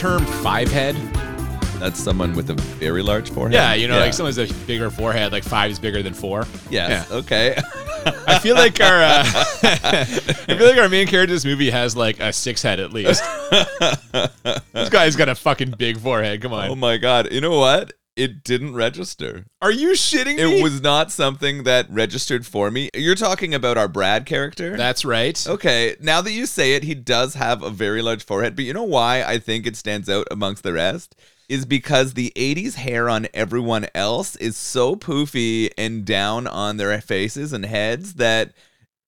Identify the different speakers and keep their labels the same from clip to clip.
Speaker 1: term five head?
Speaker 2: That's someone with a very large forehead.
Speaker 1: Yeah, you know, like someone's a bigger forehead, like five is bigger than four.
Speaker 2: Yes.
Speaker 1: Yeah.
Speaker 2: Okay.
Speaker 1: I feel like our uh, I feel like our main character in this movie has like a six head at least. this guy's got a fucking big forehead. Come on.
Speaker 2: oh my god. You know what? It didn't register.
Speaker 1: Are you shitting me?
Speaker 2: It was not something that registered for me. You're talking about our Brad character?
Speaker 1: That's right.
Speaker 2: Okay, now that you say it, he does have a very large forehead, but you know why I think it stands out amongst the rest? Is because the 80s hair on everyone else is so poofy and down on their faces and heads that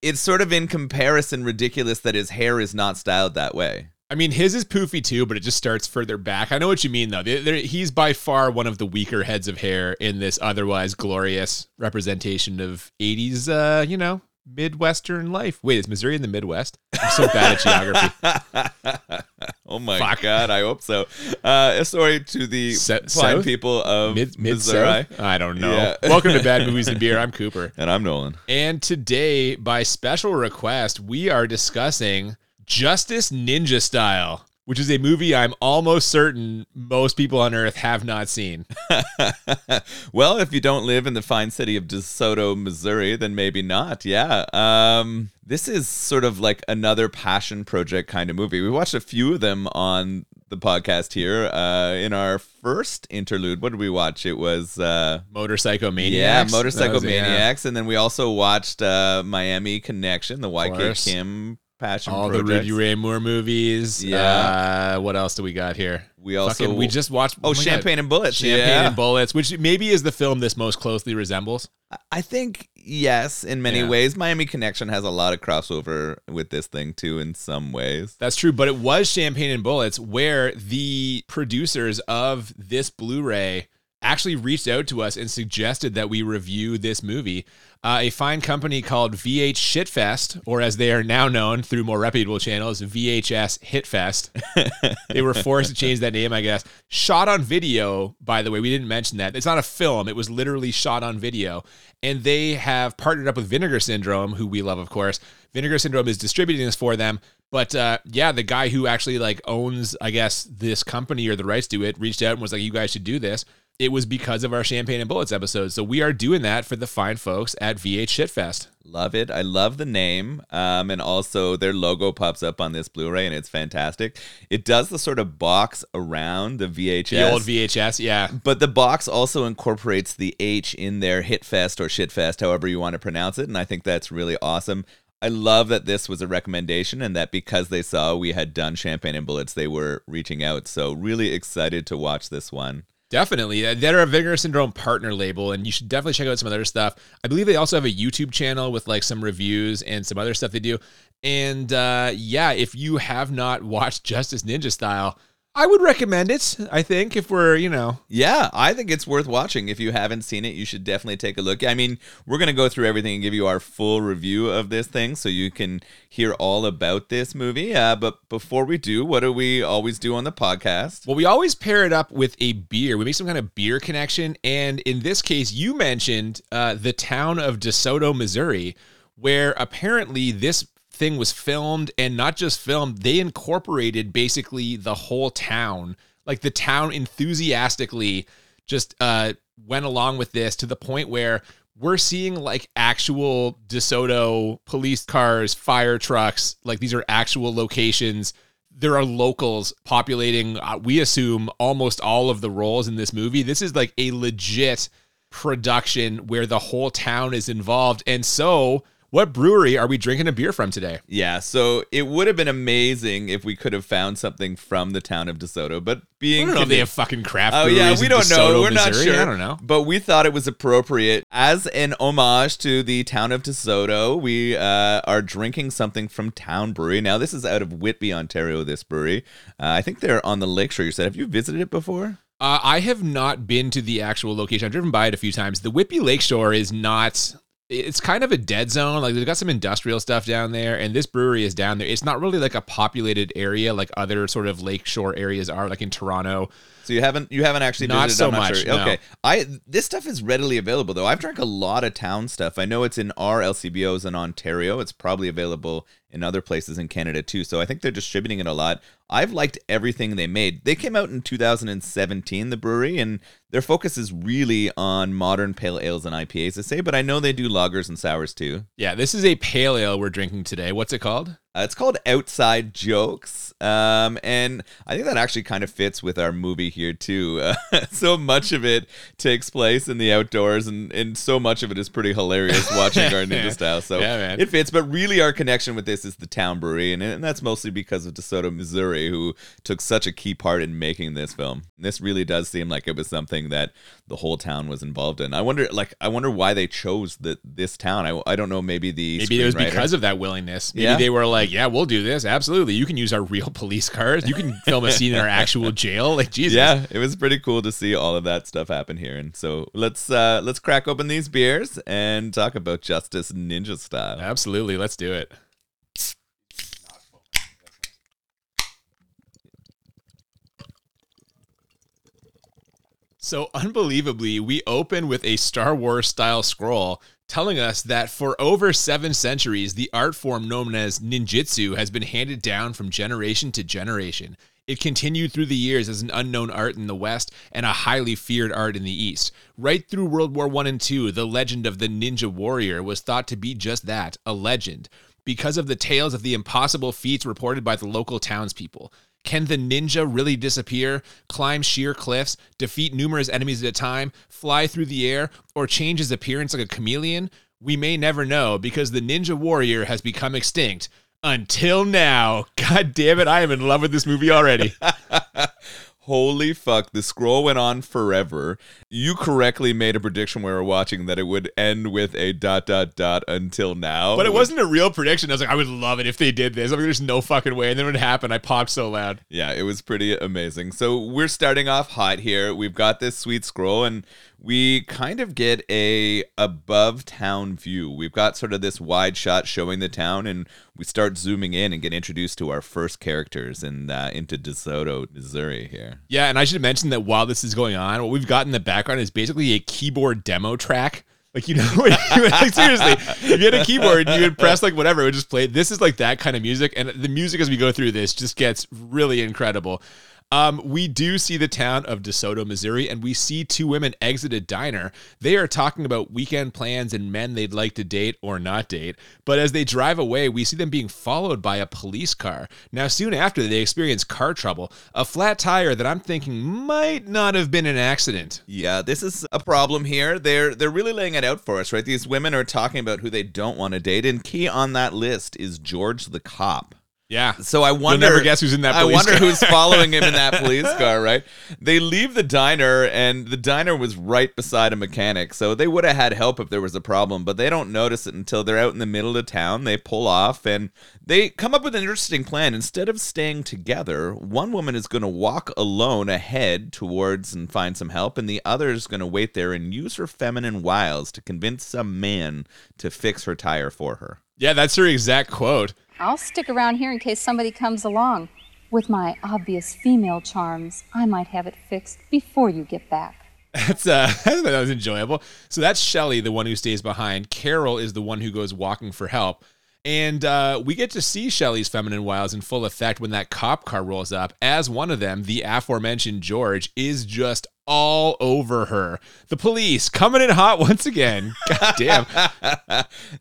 Speaker 2: it's sort of in comparison ridiculous that his hair is not styled that way.
Speaker 1: I mean, his is poofy too, but it just starts further back. I know what you mean, though. There- there- he's by far one of the weaker heads of hair in this otherwise glorious representation of 80s, uh, you know, Midwestern life. Wait, is Missouri in the Midwest? I'm so bad at geography.
Speaker 2: oh my
Speaker 1: Fuck.
Speaker 2: god, I hope so. Uh, sorry to the
Speaker 1: Se-
Speaker 2: fine
Speaker 1: South?
Speaker 2: people of
Speaker 1: Mid,
Speaker 2: Missouri.
Speaker 1: I don't know.
Speaker 2: Yeah.
Speaker 1: Welcome to Bad Movies and Beer. I'm Cooper.
Speaker 2: And I'm Nolan.
Speaker 1: And today, by special request, we are discussing Justice Ninja Style, which is a movie I'm almost certain most people on Earth have not seen.
Speaker 2: well, if you don't live in the fine city of DeSoto, Missouri, then maybe not. Yeah. Um, this is sort of like another passion project kind of movie. We watched a few of them on the podcast here. Uh, in our first interlude, what did we watch? It was uh,
Speaker 1: Motorcycle
Speaker 2: yeah, Motorcycle
Speaker 1: was- yeah.
Speaker 2: Maniacs, and then we also watched uh, Miami Connection, the YK. Kim passion
Speaker 1: All
Speaker 2: project.
Speaker 1: the Rudy Ray Moore movies.
Speaker 2: Yeah.
Speaker 1: Uh, what else do we got here?
Speaker 2: we also
Speaker 1: Fucking, we just watched.
Speaker 2: oh,
Speaker 1: God.
Speaker 2: Champagne and Bullets.
Speaker 1: Champagne
Speaker 2: yeah.
Speaker 1: and Bullets, which maybe is the film this most closely resembles.
Speaker 2: I think yes, in many
Speaker 1: Yeah.
Speaker 2: ways. Miami Connection has a lot of crossover with this thing too, in some ways.
Speaker 1: That's true, but it was Champagne and Bullets where the producers of this Blu-ray actually reached out to us and suggested that we review this movie. Uh, a fine company called VH Shitfest, or as they are now known through more reputable channels, VHS Hitfest. they were forced to change that name, I guess. Shot on video, by the way, we didn't mention that. It's not a film, it was literally shot on video. And they have partnered up with Vinegar Syndrome, who we love, of course. Vinegar Syndrome is distributing this for them. But uh, yeah, the guy who actually like owns, I guess, this company or the rights to it reached out and was like, you guys should do this. It was because of our Champagne and Bullets episode. So we are doing that for the fine folks at VH Shitfest.
Speaker 2: Love it. I love the name. Um, and also their logo pops up on this Blu-ray and it's fantastic. It does the sort of box around the VHS.
Speaker 1: The old VHS, yeah.
Speaker 2: but the box also incorporates the H in their Hitfest or Shitfest, however you want to pronounce it. And I think that's really awesome. I love that this was a recommendation and that because they saw we had done Champagne and Bullets, they were reaching out. So really excited to watch this one.
Speaker 1: Definitely. Uh, They're a Vinegar Syndrome partner label, and you should definitely check out some other stuff. I believe they also have a YouTube channel with like some reviews and some other stuff they do. And uh, yeah, if you have not watched Justice Ninja Style, I would recommend it. I think if we're, you know,
Speaker 2: Yeah, I think it's worth watching. If you haven't seen it, you should definitely take a look. I mean, we're going to go through everything and give you our full review of this thing so you can hear all about this movie. Uh, but before we do, what do we always do on the podcast?
Speaker 1: well, we always pair it up with a beer. We make some kind of beer connection. And in this case, you mentioned uh, the town of DeSoto, Missouri, where apparently this thing was filmed and not just filmed, they incorporated basically the whole town. Like the town enthusiastically just uh, went along with this to the point where we're seeing like actual DeSoto police cars, fire trucks. Like these are actual locations. There are locals populating, uh, we assume, almost all of the roles in this movie. This is like a legit production where the whole town is involved. And so, what brewery are we drinking a beer from today?
Speaker 2: Yeah, so it would have been amazing if we could have found something from the town of DeSoto, but
Speaker 1: I
Speaker 2: being
Speaker 1: don't know if they have fucking craft
Speaker 2: Oh yeah, we don't know. We're not sure.
Speaker 1: I don't know.
Speaker 2: But we thought it was appropriate as an homage to the town of DeSoto. We uh, are drinking something from Town Brewery. Now this is out of Whitby, Ontario. This brewery. Uh, I think they're on the lakeshore. You said. Have you visited it before?
Speaker 1: Uh, I have not been to the actual location. I've driven by it a few times. The Whitby Lakeshore is not. It's kind of a dead zone. Like they've got some industrial stuff down there, and this brewery is down there. It's not really like a populated area like other sort of lakeshore areas are, like in Toronto.
Speaker 2: So you haven't you haven't actually
Speaker 1: Not
Speaker 2: visited.
Speaker 1: so
Speaker 2: not
Speaker 1: much,
Speaker 2: Sure.
Speaker 1: no.
Speaker 2: Okay, I this stuff is readily available though. I've drank a lot of town stuff. I know it's in our LCBOs in Ontario. It's probably available in other places in Canada too. So I think they're distributing it a lot. I've liked everything they made. They came out in 2017, the brewery, and their focus is really on modern pale ales and IPAs, I say, but I know they do lagers and sours too.
Speaker 1: Yeah, this is a pale ale we're drinking today. What's it called?
Speaker 2: Uh, it's called Outside Jokes. Um, and I think that actually kind of fits with our movie here, too. Uh, so much of it takes place in the outdoors, and, and so much of it is pretty hilarious watching our Ninja style. So
Speaker 1: Yeah,
Speaker 2: it fits. But really, our connection with this is the town brewery, and, and that's mostly because of DeSoto, Missouri, who took such a key part in making this film. This really does seem like it was something that the whole town was involved in. I wonder, like, I wonder why they chose that this town. I, I don't know. Maybe the
Speaker 1: Maybe it was because of that willingness. Maybe
Speaker 2: Yeah.
Speaker 1: they were like, "Yeah, we'll do this. Absolutely. You can use our real police cars. You can film a scene in our actual jail." Like Jesus.
Speaker 2: Yeah, it was pretty cool to see all of that stuff happen here. And so let's uh let's crack open these beers and talk about Justice Ninja style.
Speaker 1: Absolutely. Let's do it. So, unbelievably, we open with a Star Wars style scroll telling us that for over seven centuries, the art form known as ninjutsu has been handed down from generation to generation. It continued through the years as an unknown art in the West and a highly feared art in the East. Right through World War I and II, the legend of the Ninja Warrior was thought to be just that a legend because of the tales of the impossible feats reported by the local townspeople. Can the ninja really disappear, climb sheer cliffs, defeat numerous enemies at a time, fly through the air, or change his appearance like a chameleon? We may never know because the ninja warrior has become extinct. Until now. God damn it, I am in love with this movie already.
Speaker 2: Holy fuck, the scroll went on forever. You correctly made a prediction when we were watching that it would end with a dot dot dot until now.
Speaker 1: But it wasn't a real prediction. I was like, I would love it if they did this. I'm like, there's no fucking way. And then when it happened, I popped so loud.
Speaker 2: Yeah, it was pretty amazing. So we're starting off hot here. We've got this sweet scroll and we kind of get a above town view. We've got sort of this wide shot showing the town and we start zooming in and get introduced to our first characters in uh, into DeSoto, Missouri here.
Speaker 1: Yeah, and I should mention that while this is going on, what we've got in the background is basically a keyboard demo track. Like you know, like seriously, if you had a keyboard, you would press like whatever, it would just play. This is like that kind of music, and the music as we go through this just gets really incredible. Um, we do see the town of DeSoto, Missouri, and we see two women exit a diner. They are talking about weekend plans and men they'd like to date or not date. But as they drive away, we see them being followed by a police car. Now, soon after, they experience car trouble, a flat tire that I'm thinking might not have been an accident.
Speaker 2: Yeah, this is a problem here. They're they're really laying it out for us, right? These women are talking about who they don't want to date, and key on that list is George the cop.
Speaker 1: Yeah.
Speaker 2: So I wonder.
Speaker 1: You'll never guess who's in that
Speaker 2: I wonder
Speaker 1: car.
Speaker 2: who's following him in that police car, right? They leave the diner, and the diner was right beside a mechanic, so they would have had help if there was a problem. But they don't notice it until they're out in the middle of town. They pull off, and they come up with an interesting plan. Instead of staying together, one woman is going to walk alone ahead towards and find some help, and the other is going to wait there and use her feminine wiles to convince some man to fix her tire for her.
Speaker 1: Yeah, that's her exact quote.
Speaker 3: I'll stick around here in case somebody comes along. With my obvious female charms, I might have it fixed before you get back.
Speaker 1: That's uh, that was enjoyable. So that's Shelly, the one who stays behind. Carol is the one who goes walking for help. And uh, we get to see Shelly's feminine wiles in full effect when that cop car rolls up, as one of them, the aforementioned George, is just all over her. The police coming in hot once again. God damn.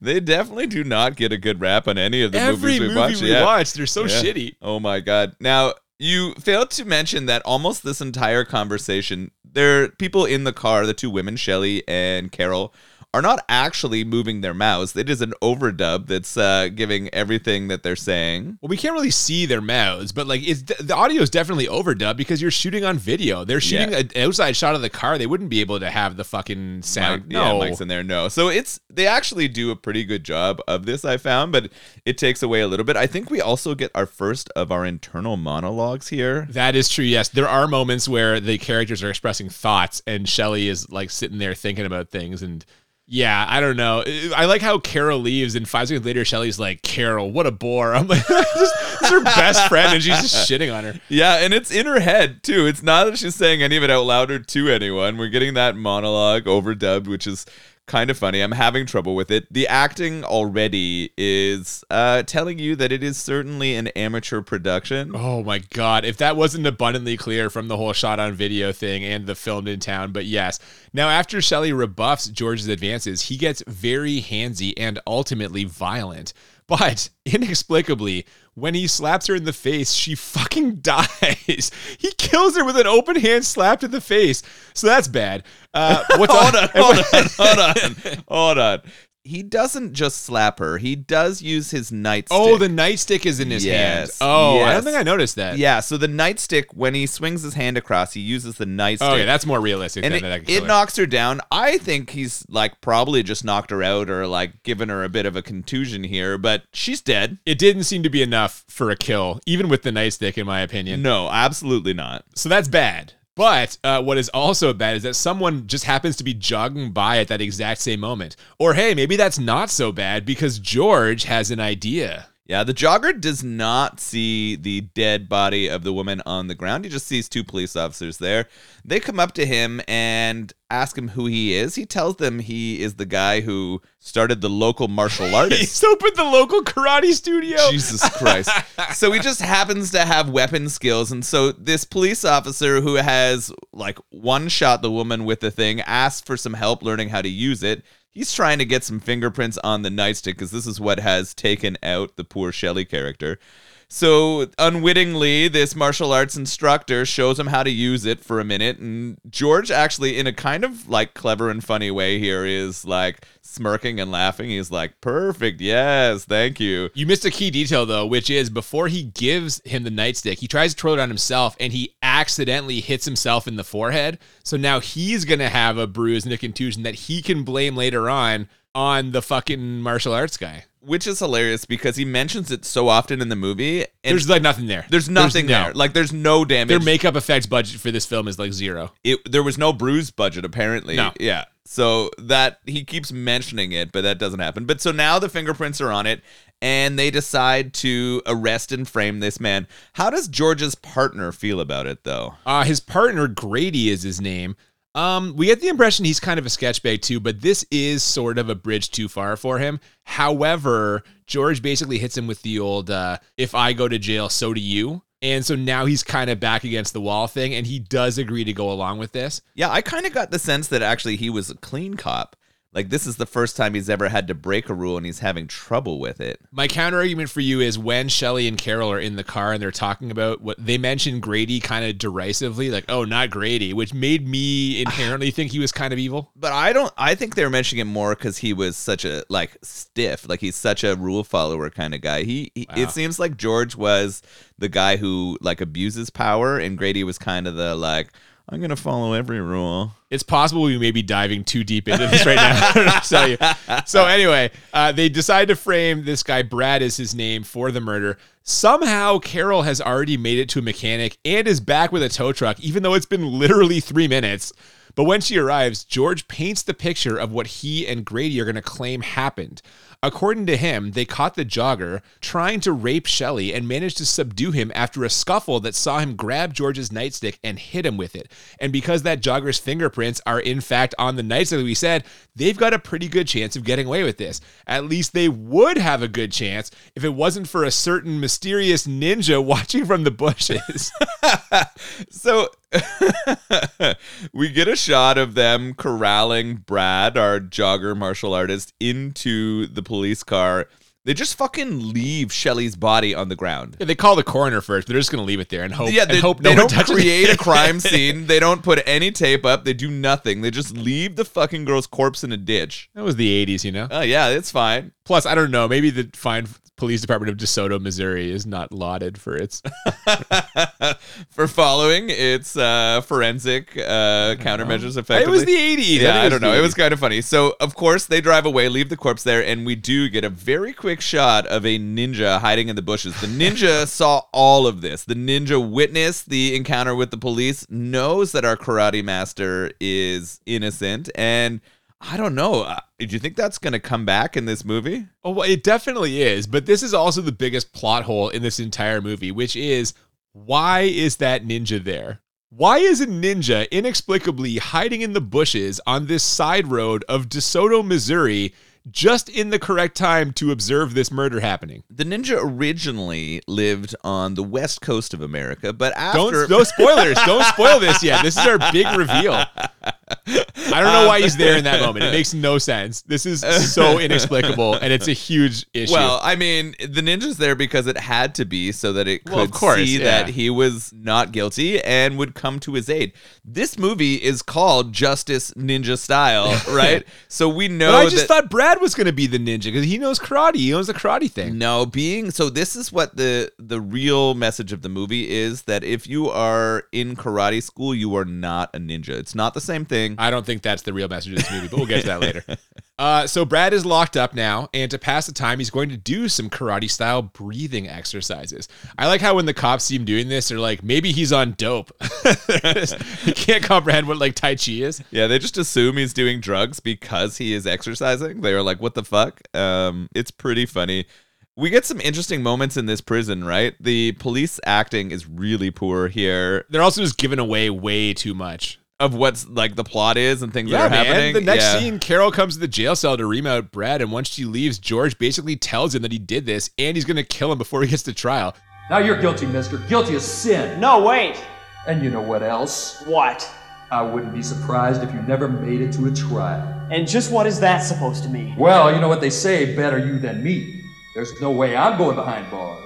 Speaker 2: they definitely do not get a good rap on any of the
Speaker 1: Every
Speaker 2: movies we
Speaker 1: movie
Speaker 2: watch.
Speaker 1: we
Speaker 2: yeah.
Speaker 1: watch, they're so
Speaker 2: Yeah.
Speaker 1: shitty.
Speaker 2: Oh my god. Now, you failed to mention that almost this entire conversation, there are people in the car, the two women, Shelly and Carol, are not actually moving their mouths. It is an overdub that's uh, giving everything that they're saying.
Speaker 1: Well, we can't really see their mouths, but like it's the audio is definitely overdubbed because you're shooting on video. They're shooting
Speaker 2: Yeah.
Speaker 1: an outside shot of the car. They wouldn't be able to have the fucking sound.
Speaker 2: Mic-
Speaker 1: no,
Speaker 2: yeah, mics in there. No, so it's they actually do a pretty good job of this. I found, but it takes away a little bit. I think we also get our first of our internal monologues here.
Speaker 1: That is true. Yes, there are moments where the characters are expressing thoughts, and Shelly is like sitting there thinking about things. And yeah, I don't know. I like how Carol leaves, and five seconds later, Shelly's like, "Carol, what a bore." I'm like, this, is her best friend, and she's just shitting on her.
Speaker 2: Yeah, and it's in her head too. It's not that she's saying any of it out loud or to anyone. We're getting that monologue overdubbed, which is kind of funny. I'm having trouble with it. The acting already is uh, telling you that it is certainly an amateur production.
Speaker 1: Oh my god, if that wasn't abundantly clear from the whole shot on video thing and the filmed in town, but yes. Now after Shelley rebuffs George's advances, he gets very handsy and ultimately violent. But inexplicably, when he slaps her in the face, she fucking dies. He kills her with an open hand slap to the face. So that's bad. Uh, what's
Speaker 2: hold on, hold on, hold on, hold on. He doesn't just slap her. He does use his nightstick.
Speaker 1: Oh, the nightstick is in his hand.
Speaker 2: Yes,
Speaker 1: Oh, I don't think I noticed that.
Speaker 2: yeah. So the nightstick, when he swings his hand across, he uses the nightstick.
Speaker 1: Oh, yeah, that's more realistic
Speaker 2: and
Speaker 1: than
Speaker 2: it,
Speaker 1: that.
Speaker 2: it knocks her down. I think he's like probably just knocked her out or like given her a bit of a contusion here, but she's dead.
Speaker 1: It didn't seem to be enough for a kill, even with the nightstick, in my opinion.
Speaker 2: No, absolutely not.
Speaker 1: So that's bad. But uh, what is also bad is that someone just happens to be jogging by at that exact same moment. Or hey, maybe that's not so bad because George has an idea.
Speaker 2: Yeah, the jogger does not see the dead body of the woman on the ground. He just sees two police officers there. They come up to him and ask him who he is. He tells them he is the guy who started the local martial artist.
Speaker 1: He's opened the local karate studio.
Speaker 2: Jesus Christ. so he just happens to have weapon skills. And so this police officer who has like one shot the woman with the thing asks for some help learning how to use it. He's trying to get some fingerprints on the nightstick because this is what has taken out the poor Shelley character. So unwittingly, this martial arts instructor shows him how to use it for a minute, and George actually, in a kind of like clever and funny way, here is like smirking and laughing. He's like, "Perfect, yes, thank you."
Speaker 1: You missed a key detail though, which is before he gives him the nightstick, he tries to twirl it on himself and he accidentally hits himself in the forehead. So now he's gonna have a bruise and a contusion that he can blame later on on the fucking martial arts guy.
Speaker 2: Which is hilarious because he mentions it so often in the movie, and
Speaker 1: There's like nothing there.
Speaker 2: there's nothing
Speaker 1: no-
Speaker 2: there. Like there's no damage.
Speaker 1: Their makeup effects budget for this film is like zero.
Speaker 2: it, there was no bruise budget apparently.
Speaker 1: No.
Speaker 2: Yeah. So that he keeps mentioning it, but that doesn't happen. But so now the fingerprints are on it, and they decide to arrest and frame this man. How does George's partner feel about it, though?
Speaker 1: Uh, his partner Grady is his name. Um, we get the impression he's kind of a sketchbag too, but this is sort of a bridge too far for him. However, George basically hits him with the old uh, "If I go to jail, so do you." And so now he's kind of back against the wall thing, and he does agree to go along with this.
Speaker 2: Yeah, I kind of got the sense that actually he was a clean cop. Like this is the first time he's ever had to break a rule, and he's having trouble with it.
Speaker 1: My counter argument for you is when Shelly and Carol are in the car and they're talking about what they mentioned Grady kind of derisively, like, oh, not Grady, which made me inherently think he was kind of evil.
Speaker 2: But I don't. I think they're mentioning it more because he was such a like stiff, like he's such a rule follower kind of guy. He, he
Speaker 1: Wow.
Speaker 2: it seems like George was the guy who like abuses power, and Grady was kind of the like I'm gonna follow every rule.
Speaker 1: It's possible we may be diving too deep into this right now. I don't tell you. So anyway, uh, they decide to frame this guy. Brad is his name for the murder. Somehow, Carol has already made it to a mechanic and is back with a tow truck, even though it's been literally three minutes. But when she arrives, George paints the picture of what he and Grady are going to claim happened. According to him, they caught the jogger trying to rape Shelley and managed to subdue him after a scuffle that saw him grab George's nightstick and hit him with it. And because that jogger's fingerprints are in fact on the nightstick, that we said, they've got a pretty good chance of getting away with this. At least they would have a good chance if it wasn't for a certain mysterious ninja watching from the bushes.
Speaker 2: So we get a shot of them corralling Brad, our jogger martial artist, into the police car. They just fucking leave Shelly's body on the ground.
Speaker 1: they call the coroner first, they're just to leave it there and hope,
Speaker 2: yeah, they,
Speaker 1: hope
Speaker 2: they
Speaker 1: no
Speaker 2: don't create
Speaker 1: it.
Speaker 2: a crime scene. They don't put any tape up. They do nothing. They just leave the fucking girl's corpse in a ditch.
Speaker 1: That was the 80s, you know?
Speaker 2: Oh yeah, it's fine.
Speaker 1: Plus, I don't know. Maybe the fine police department of DeSoto, Missouri, is not lauded for its.
Speaker 2: For following its uh, forensic uh, countermeasures effectively.
Speaker 1: it was the '80s.
Speaker 2: Yeah, I,
Speaker 1: think
Speaker 2: don't know. It was kind of funny. So, of course, they drive away, leave the corpse there, and we do get a very quick shot of a ninja hiding in the bushes. The ninja saw all of this. The ninja witnessed the encounter with the police, knows that our karate master is innocent, and I don't know. Uh, do you think that's going to come back in this movie?
Speaker 1: Oh, well, it definitely is. But this is also the biggest plot hole in this entire movie, which is why is that ninja there? Why is a ninja inexplicably hiding in the bushes on this side road of DeSoto, Missouri, just in the correct time to observe this murder happening?
Speaker 2: The ninja originally lived on the west coast of America, but after
Speaker 1: Don't no spoilers. Don't spoil this yet. This is our big reveal. I don't know why he's there in that um, moment. It makes no sense. This is so inexplicable, and it's a huge issue.
Speaker 2: Well, I mean, the ninja's there because it had to be so that it could
Speaker 1: Well, course,
Speaker 2: see
Speaker 1: yeah.
Speaker 2: that he was not guilty and would come to his aid. This movie is called Justice Ninja Style, right? so we know
Speaker 1: but I just
Speaker 2: that
Speaker 1: thought Brad was going to be the ninja because he knows karate. He knows the karate thing.
Speaker 2: no being so this is what the the real message of the movie is that if you are in karate school, you are not a ninja. It's not the same thing.
Speaker 1: I don't think that's the real message of this movie, but we'll get to that later. Uh, so Brad is locked up now, and to pass the time, he's going to do some karate style breathing exercises. I like how when the cops see him doing this, they're like, maybe he's on dope. he can't comprehend what like Tai Chi is.
Speaker 2: Yeah, they just assume he's doing drugs because he is exercising. They are like, "What the fuck?" Um, it's pretty funny. We get some interesting moments in this prison, right? The police acting is really poor here
Speaker 1: They're also just giving away way too much.
Speaker 2: Of what's like the plot is and things
Speaker 1: Yeah,
Speaker 2: that are
Speaker 1: man.
Speaker 2: happening.
Speaker 1: The next
Speaker 2: Yeah.
Speaker 1: scene, Carol comes to the jail cell to ream out Brad, and once she leaves, George basically tells him that he did this and he's going to kill him before he gets to trial.
Speaker 4: Now you're guilty, mister. Guilty of sin.
Speaker 5: No, wait.
Speaker 4: And you know what else?
Speaker 5: What?
Speaker 4: I wouldn't be surprised if you never made it to a trial.
Speaker 5: And just what is that supposed to mean?
Speaker 4: Well, you know what they say better you than me. There's no way I'm going behind bars.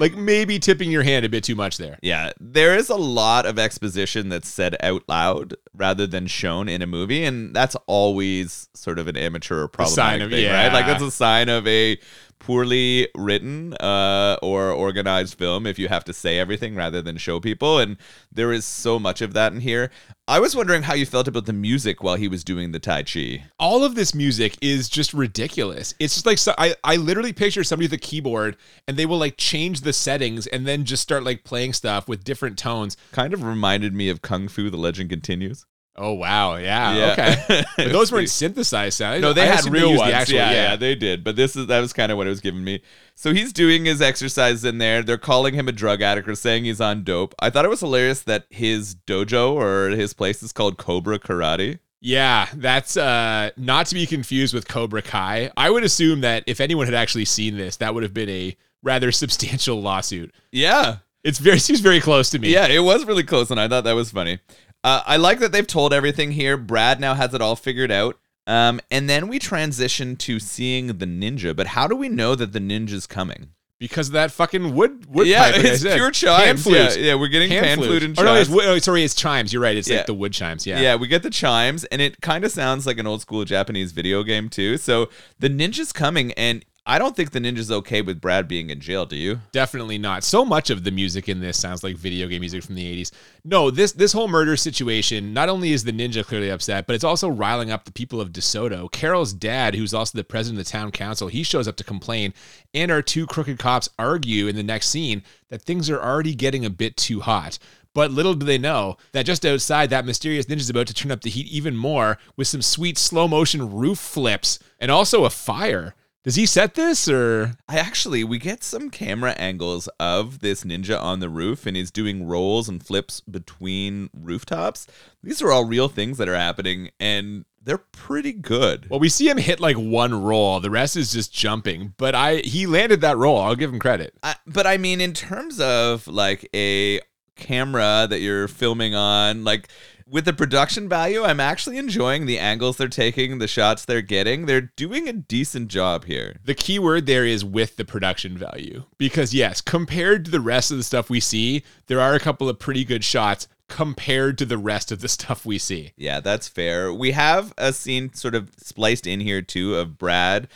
Speaker 1: Like maybe tipping your hand a bit too much there.
Speaker 2: Yeah, there is a lot of exposition that's said out loud rather than shown in a movie, and that's always sort of an amateur or problematic
Speaker 1: of-
Speaker 2: thing, right? Like that's a sign of a poorly written uh, or organized film if you have to say everything rather than show people, and there is so much of that in here. I was wondering how you felt about the music while he was doing the Tai Chi.
Speaker 1: all of this music is just ridiculous. It's just like so, I I literally picture somebody with a keyboard and they will like change the settings and then just start like playing stuff with different tones.
Speaker 2: Kind of reminded me of Kung Fu: The Legend Continues.
Speaker 1: Oh wow, yeah,
Speaker 2: Yeah.
Speaker 1: okay. But those weren't synthesized sounds.
Speaker 2: No, they
Speaker 1: I
Speaker 2: had real
Speaker 1: used
Speaker 2: ones.
Speaker 1: The actual,
Speaker 2: yeah,
Speaker 1: yeah,
Speaker 2: yeah, they did. But this is that was kind of what it was giving me. So he's doing his exercise in there. They're calling him a drug addict or saying he's on dope. I thought it was hilarious that his dojo or his place is called Cobra Karate.
Speaker 1: Yeah, that's uh not to be confused with Cobra Kai. I would assume that if anyone had actually seen this, that would have been a rather substantial lawsuit.
Speaker 2: Yeah,
Speaker 1: It's very seems very close to me.
Speaker 2: yeah, it was really close, and I thought that was funny. Uh, I like that they've told everything here. Brad now has it all figured out. Um, and then we transition to seeing the ninja. But how do we know that the ninja's coming?
Speaker 1: because of that fucking wood wood
Speaker 2: yeah,
Speaker 1: pipe.
Speaker 2: it's pure
Speaker 1: Pan
Speaker 2: chimes. Yeah,
Speaker 1: flute.
Speaker 2: yeah, we're getting pan, flute and
Speaker 1: Oh no,
Speaker 2: chimes.
Speaker 1: it's, oh, sorry, it's chimes. You're right. It's
Speaker 2: Yeah.
Speaker 1: like the wood chimes. Yeah.
Speaker 2: Yeah, we get the chimes, and it kind of sounds like an old school Japanese video game too. So the ninja's coming, and I don't think the ninja's okay with Brad being in jail. Do you?
Speaker 1: Definitely not. So much of the music in this sounds like video game music from the 80s. No, this this whole murder situation, not only is the ninja clearly upset, but it's also riling up the people of DeSoto. Carol's dad, who's also the president of the town council, he shows up to complain, and our two crooked cops argue in the next scene that things are already getting a bit too hot. But little do they know that just outside, that mysterious ninja's about to turn up the heat even more with some sweet slow motion roof flips and also a fire. Does he set this or
Speaker 2: I actually we get some camera angles of this ninja on the roof, and he's doing rolls and flips between rooftops. These are all real things that are happening, and they're pretty good.
Speaker 1: Well, we see him hit like one roll. The rest is just jumping. But I he landed that roll. I'll give him credit.
Speaker 2: I, but I mean, in terms of like a camera that you're filming on, like with the production value, I'm actually enjoying the angles they're taking, the shots they're getting. They're doing a decent job here.
Speaker 1: The key word there is with the production value. Because yes, compared to the rest of the stuff we see, there are a couple of pretty good shots compared to the rest of the stuff we see.
Speaker 2: Yeah, that's fair. We have a scene sort of spliced in here too of Brad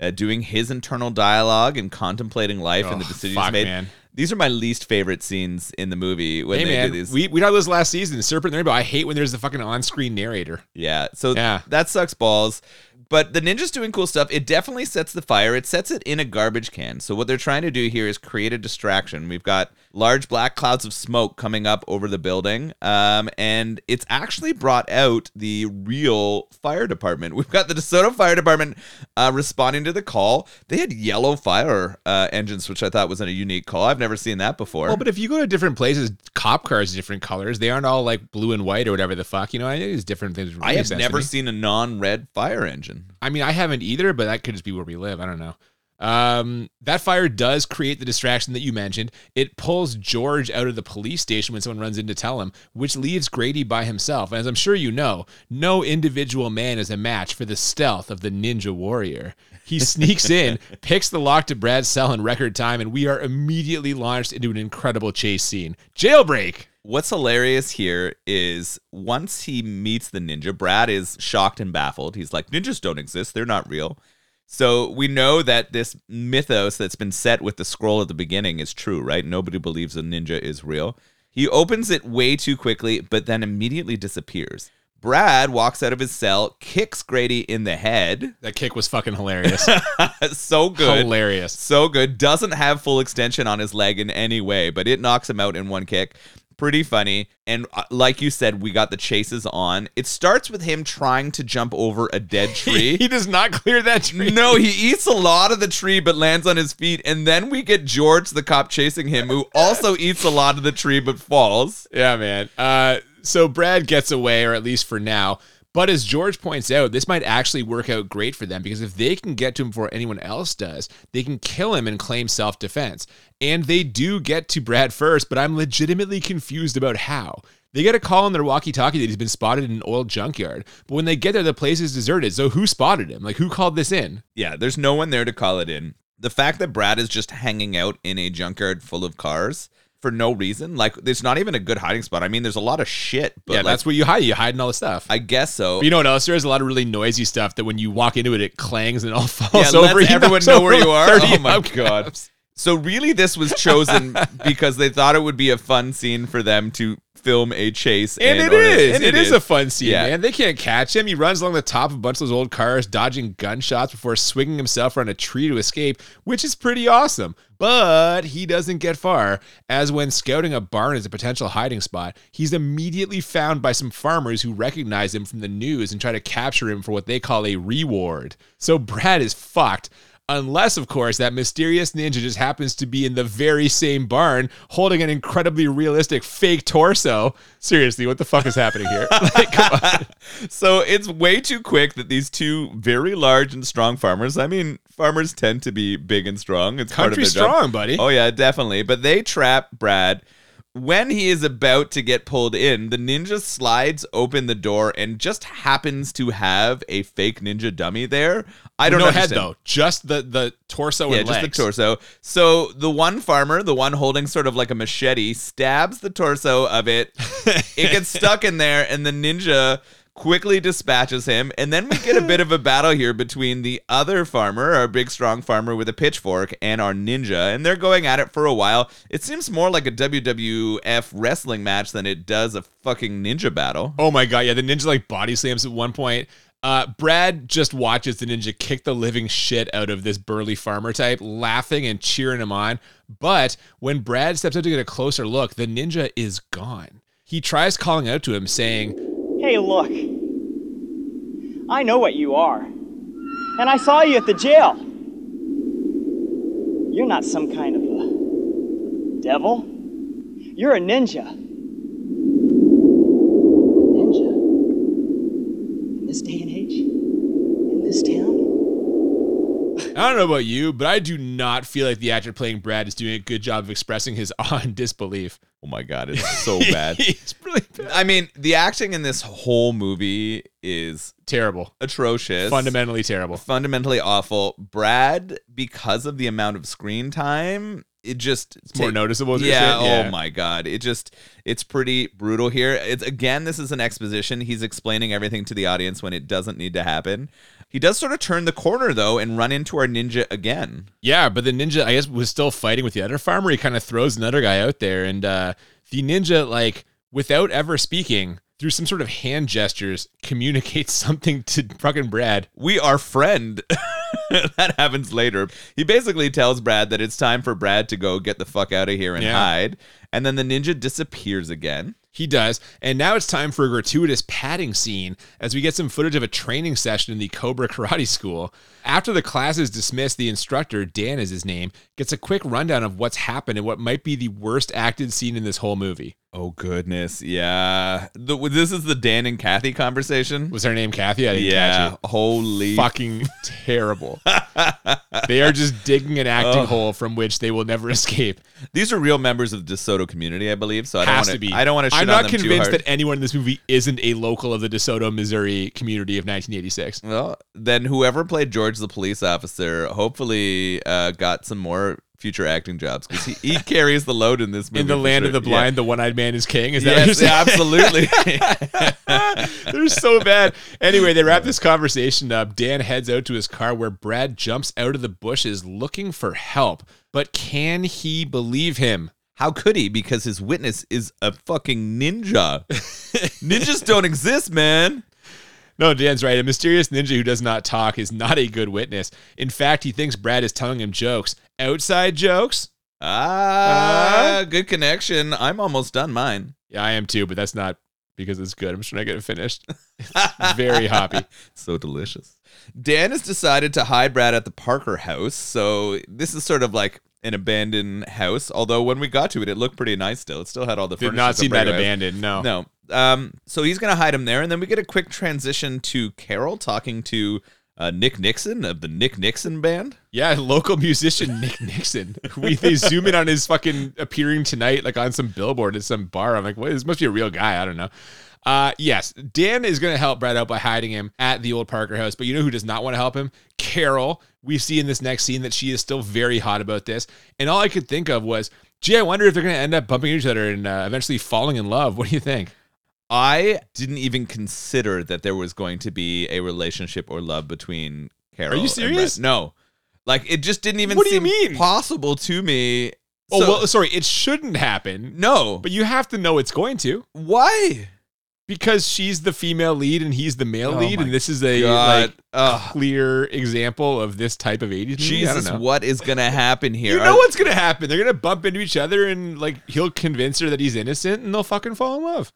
Speaker 2: uh, doing his internal dialogue and contemplating life and the
Speaker 1: Oh,
Speaker 2: decisions
Speaker 1: fuck,
Speaker 2: made.
Speaker 1: man.
Speaker 2: These are my least favorite scenes in the movie when
Speaker 1: hey
Speaker 2: they
Speaker 1: man,
Speaker 2: do these.
Speaker 1: we, we talked about this last season, Serpent and the Rainbow. I hate when there's the fucking on-screen narrator.
Speaker 2: Yeah. So
Speaker 1: Yeah.
Speaker 2: that sucks balls. But the ninja's doing cool stuff. It definitely sets the fire. It sets it in a garbage can. So what they're trying to do here is create a distraction. We've got large black clouds of smoke coming up over the building, um, and it's actually brought out the real fire department. We've got the DeSoto Fire Department uh, responding to the call. They had yellow fire uh, engines, which I thought was a unique call. I've never seen that before.
Speaker 1: Well, but if you go to different places, cop cars are different colors. They aren't all like blue and white or whatever the fuck. You know, I think it's different things.
Speaker 2: I have never seen a non-red fire engine.
Speaker 1: I mean, I haven't either, but that could just be where we live. I don't know. Um, that fire does create the distraction that you mentioned. It pulls George out of the police station when someone runs in to tell him, which leaves Grady by himself. As I'm sure you know, no individual man is a match for the stealth of the ninja warrior. He sneaks in, picks the lock to Brad's cell in record time, and we are immediately launched into an incredible chase scene. Jailbreak!
Speaker 2: What's hilarious here is once he meets the ninja, Brad is shocked and baffled. He's like, ninjas don't exist, they're not real. So we know that this mythos that's been set with the scroll at the beginning is true, right? Nobody believes a ninja is real. He opens it way too quickly, but then immediately disappears. Brad walks out of his cell, kicks Grady in the head.
Speaker 1: That kick was fucking hilarious.
Speaker 2: so good.
Speaker 1: hilarious.
Speaker 2: So good. Doesn't have full extension on his leg in any way, but it knocks him out in one kick. Pretty funny. And uh, like you said, we got the chases on. It starts with him trying to jump over a dead tree.
Speaker 1: he does not clear that tree.
Speaker 2: No, he eats a lot of the tree but lands on his feet. And then we get George, the cop, chasing him, who also eats a lot of the tree but falls.
Speaker 1: Yeah, man. Uh, so Brad gets away, or at least for now. But as George points out, this might actually work out great for them because if they can get to him before anyone else does, they can kill him and claim self defense. And they do get to Brad first, but I'm legitimately confused about how. They get a call on their walkie talkie that he's been spotted in an oil junkyard. But when they get there, the place is deserted. So who spotted him? Like, who called this in?
Speaker 2: Yeah, there's no one there to call it in. The fact that Brad is just hanging out in a junkyard full of cars for no reason. Like there's not even a good hiding spot. I mean, there's a lot of shit, but
Speaker 1: yeah,
Speaker 2: like,
Speaker 1: that's where you hide. You hide in all the stuff.
Speaker 2: I guess so.
Speaker 1: But you know what else? There's a lot of really noisy stuff that when you walk into it, it clangs and it all falls
Speaker 2: yeah,
Speaker 1: over.
Speaker 2: Everyone know where you are. Oh my god. So really, this was chosen because they thought it would be a fun scene for them to film a chase,
Speaker 1: And, it
Speaker 2: or-
Speaker 1: is.
Speaker 2: and
Speaker 1: it is, a fun scene,
Speaker 2: Yeah.
Speaker 1: man. They can't catch him. He runs along the top of a bunch of those old cars, dodging gunshots before swinging himself around a tree to escape, which is pretty awesome. But he doesn't get far, as when scouting a barn as a potential hiding spot, he's immediately found by some farmers who recognize him from the news and try to capture him for what they call a reward. So Brad is fucked. Unless, of course, that mysterious ninja just happens to be in the very same barn holding an incredibly realistic fake torso. Seriously, what the fuck is happening here? Like, come on.
Speaker 2: So it's way too quick that these two very large and strong farmers. I mean, farmers tend to be big and strong. It's part of
Speaker 1: Country
Speaker 2: their job.
Speaker 1: strong, buddy.
Speaker 2: Oh yeah, definitely. But they trap Brad. When he is about to get pulled in, the ninja slides open the door and just happens to have a fake ninja dummy there. I don't
Speaker 1: no
Speaker 2: understand.
Speaker 1: head though, just the the torso
Speaker 2: Yeah,
Speaker 1: and
Speaker 2: just the torso. So the one farmer, the one holding sort of like a machete, stabs the torso of it. it gets stuck in there, and the ninja quickly dispatches him. And then we get a bit of a battle here between the other farmer, our big strong farmer with a pitchfork, and our ninja. And they're going at it for a while. It seems more like a WWF wrestling match than it does a fucking ninja battle.
Speaker 1: Oh my god, yeah, the ninja like body slams at one point. Uh, Brad just watches the ninja kick the living shit out of this burly farmer type, laughing and cheering him on. But when Brad steps up to get a closer look, the ninja is gone. He tries calling out to him, saying,
Speaker 5: Hey, look. I know what you are. And I saw you at the jail. You're not some kind of a devil. You're a ninja. Ninja? In this day and age? In this town?
Speaker 1: I don't know about you, but I do not feel like the actor playing Brad is doing a good job of expressing his awe and disbelief.
Speaker 2: Oh my god, it's so bad.
Speaker 1: it's really bad.
Speaker 2: I mean, the acting in this whole movie is
Speaker 1: terrible.
Speaker 2: atrocious.
Speaker 1: Fundamentally terrible.
Speaker 2: fundamentally awful. Brad, because of the amount of screen time, it just
Speaker 1: It's more noticeable. you're
Speaker 2: Yeah. Oh my god. It just it's pretty brutal here. It's again, this is an exposition. He's explaining everything to the audience when it doesn't need to happen. He does sort of turn the corner though and run into our ninja again.
Speaker 1: Yeah, but the ninja, I guess, was still fighting with the other farmer. He kind of throws another guy out there, and uh, the ninja, like, without ever speaking, through some sort of hand gestures, communicates something to fucking Brad.
Speaker 2: we are friend. that happens later. He basically tells Brad that it's time for Brad to go get the fuck out of here and
Speaker 1: Yeah.
Speaker 2: hide. And then the ninja disappears again.
Speaker 1: He does. And now it's time for a gratuitous padding scene as we get some footage of a training session in the Cobra Karate School. After the class is dismissed, the instructor, Dan is his name, gets a quick rundown of what's happened and what might be the worst acted scene in this whole movie.
Speaker 2: Oh goodness, yeah. The, this is the Dan and Kathy conversation.
Speaker 1: Was her name Kathy? I didn't
Speaker 2: yeah,
Speaker 1: catch it.
Speaker 2: holy
Speaker 1: Fucking terrible. they are just digging an acting hole from which they will never escape.
Speaker 2: These are real members of the DeSoto community, I believe. So I don't
Speaker 1: Has
Speaker 2: want
Speaker 1: to be.
Speaker 2: I don't want to.
Speaker 1: I'm not
Speaker 2: on them
Speaker 1: convinced that anyone in this movie isn't a local of the DeSoto, Missouri community of 1986.
Speaker 2: Well, then whoever played George the police officer hopefully uh, got some more future acting jobs because he, he carries the load in this movie.
Speaker 1: In the land of
Speaker 2: sure.
Speaker 1: the
Speaker 2: Yeah.
Speaker 1: blind, the one-eyed man is king. Is that
Speaker 2: Yes, absolutely.
Speaker 1: They're so bad. Anyway, they wrap this conversation up. Dan heads out to his car where Brad jumps out of the bushes looking for help. But can he believe him?
Speaker 2: How could he? Because his witness is a fucking ninja. Ninjas don't exist, man.
Speaker 1: No, Dan's right. A mysterious ninja who does not talk is not a good witness. In fact, he thinks Brad is telling him jokes. Outside jokes?
Speaker 2: Ah, good connection. I'm almost done mine.
Speaker 1: Yeah, I am too, but that's not because it's good. I'm just trying to get it finished. It's very hoppy.
Speaker 2: So delicious. Dan has decided to hide Brad at the Parker house. So this is sort of like an abandoned house. Although when we got to it, it looked pretty nice still. It still had all the
Speaker 1: Did not
Speaker 2: from
Speaker 1: see that abandoned. No.
Speaker 2: No. Um, so he's gonna hide him there, and then we get a quick transition to Carol talking to uh, Nick Nixon of the Nick Nixon band.
Speaker 1: Yeah, local musician Nick Nixon. We they zoom in on his fucking appearing tonight, like on some billboard at some bar. I'm like, what? This must be a real guy. I don't know. Uh, yes, Dan is going to help Brad out by hiding him at the old Parker house. But you know who does not want to help him? Carol. We see in this next scene that she is still very hot about this. And all I could think of was, gee, I wonder if they're going to end up bumping into each other and uh, eventually falling in love. What do you think?
Speaker 2: I didn't even consider that there was going to be a relationship or love between Carol.
Speaker 1: Are you serious?
Speaker 2: No. Like it just didn't even
Speaker 1: What do you
Speaker 2: seem
Speaker 1: mean?
Speaker 2: possible to me.
Speaker 1: Oh,
Speaker 2: So-
Speaker 1: well, sorry, it shouldn't happen.
Speaker 2: no.
Speaker 1: But you have to know it's going to.
Speaker 2: why?
Speaker 1: because she's the female lead and he's the male
Speaker 2: Oh
Speaker 1: lead,
Speaker 2: my
Speaker 1: and this is a
Speaker 2: God.
Speaker 1: like
Speaker 2: Ugh.
Speaker 1: clear example of this type of 80s movie. I
Speaker 2: Jesus,
Speaker 1: don't know.
Speaker 2: what is gonna happen here?
Speaker 1: You know
Speaker 2: Are-
Speaker 1: what's gonna happen? They're gonna bump into each other, and like he'll convince her that he's innocent, and they'll fucking fall in love.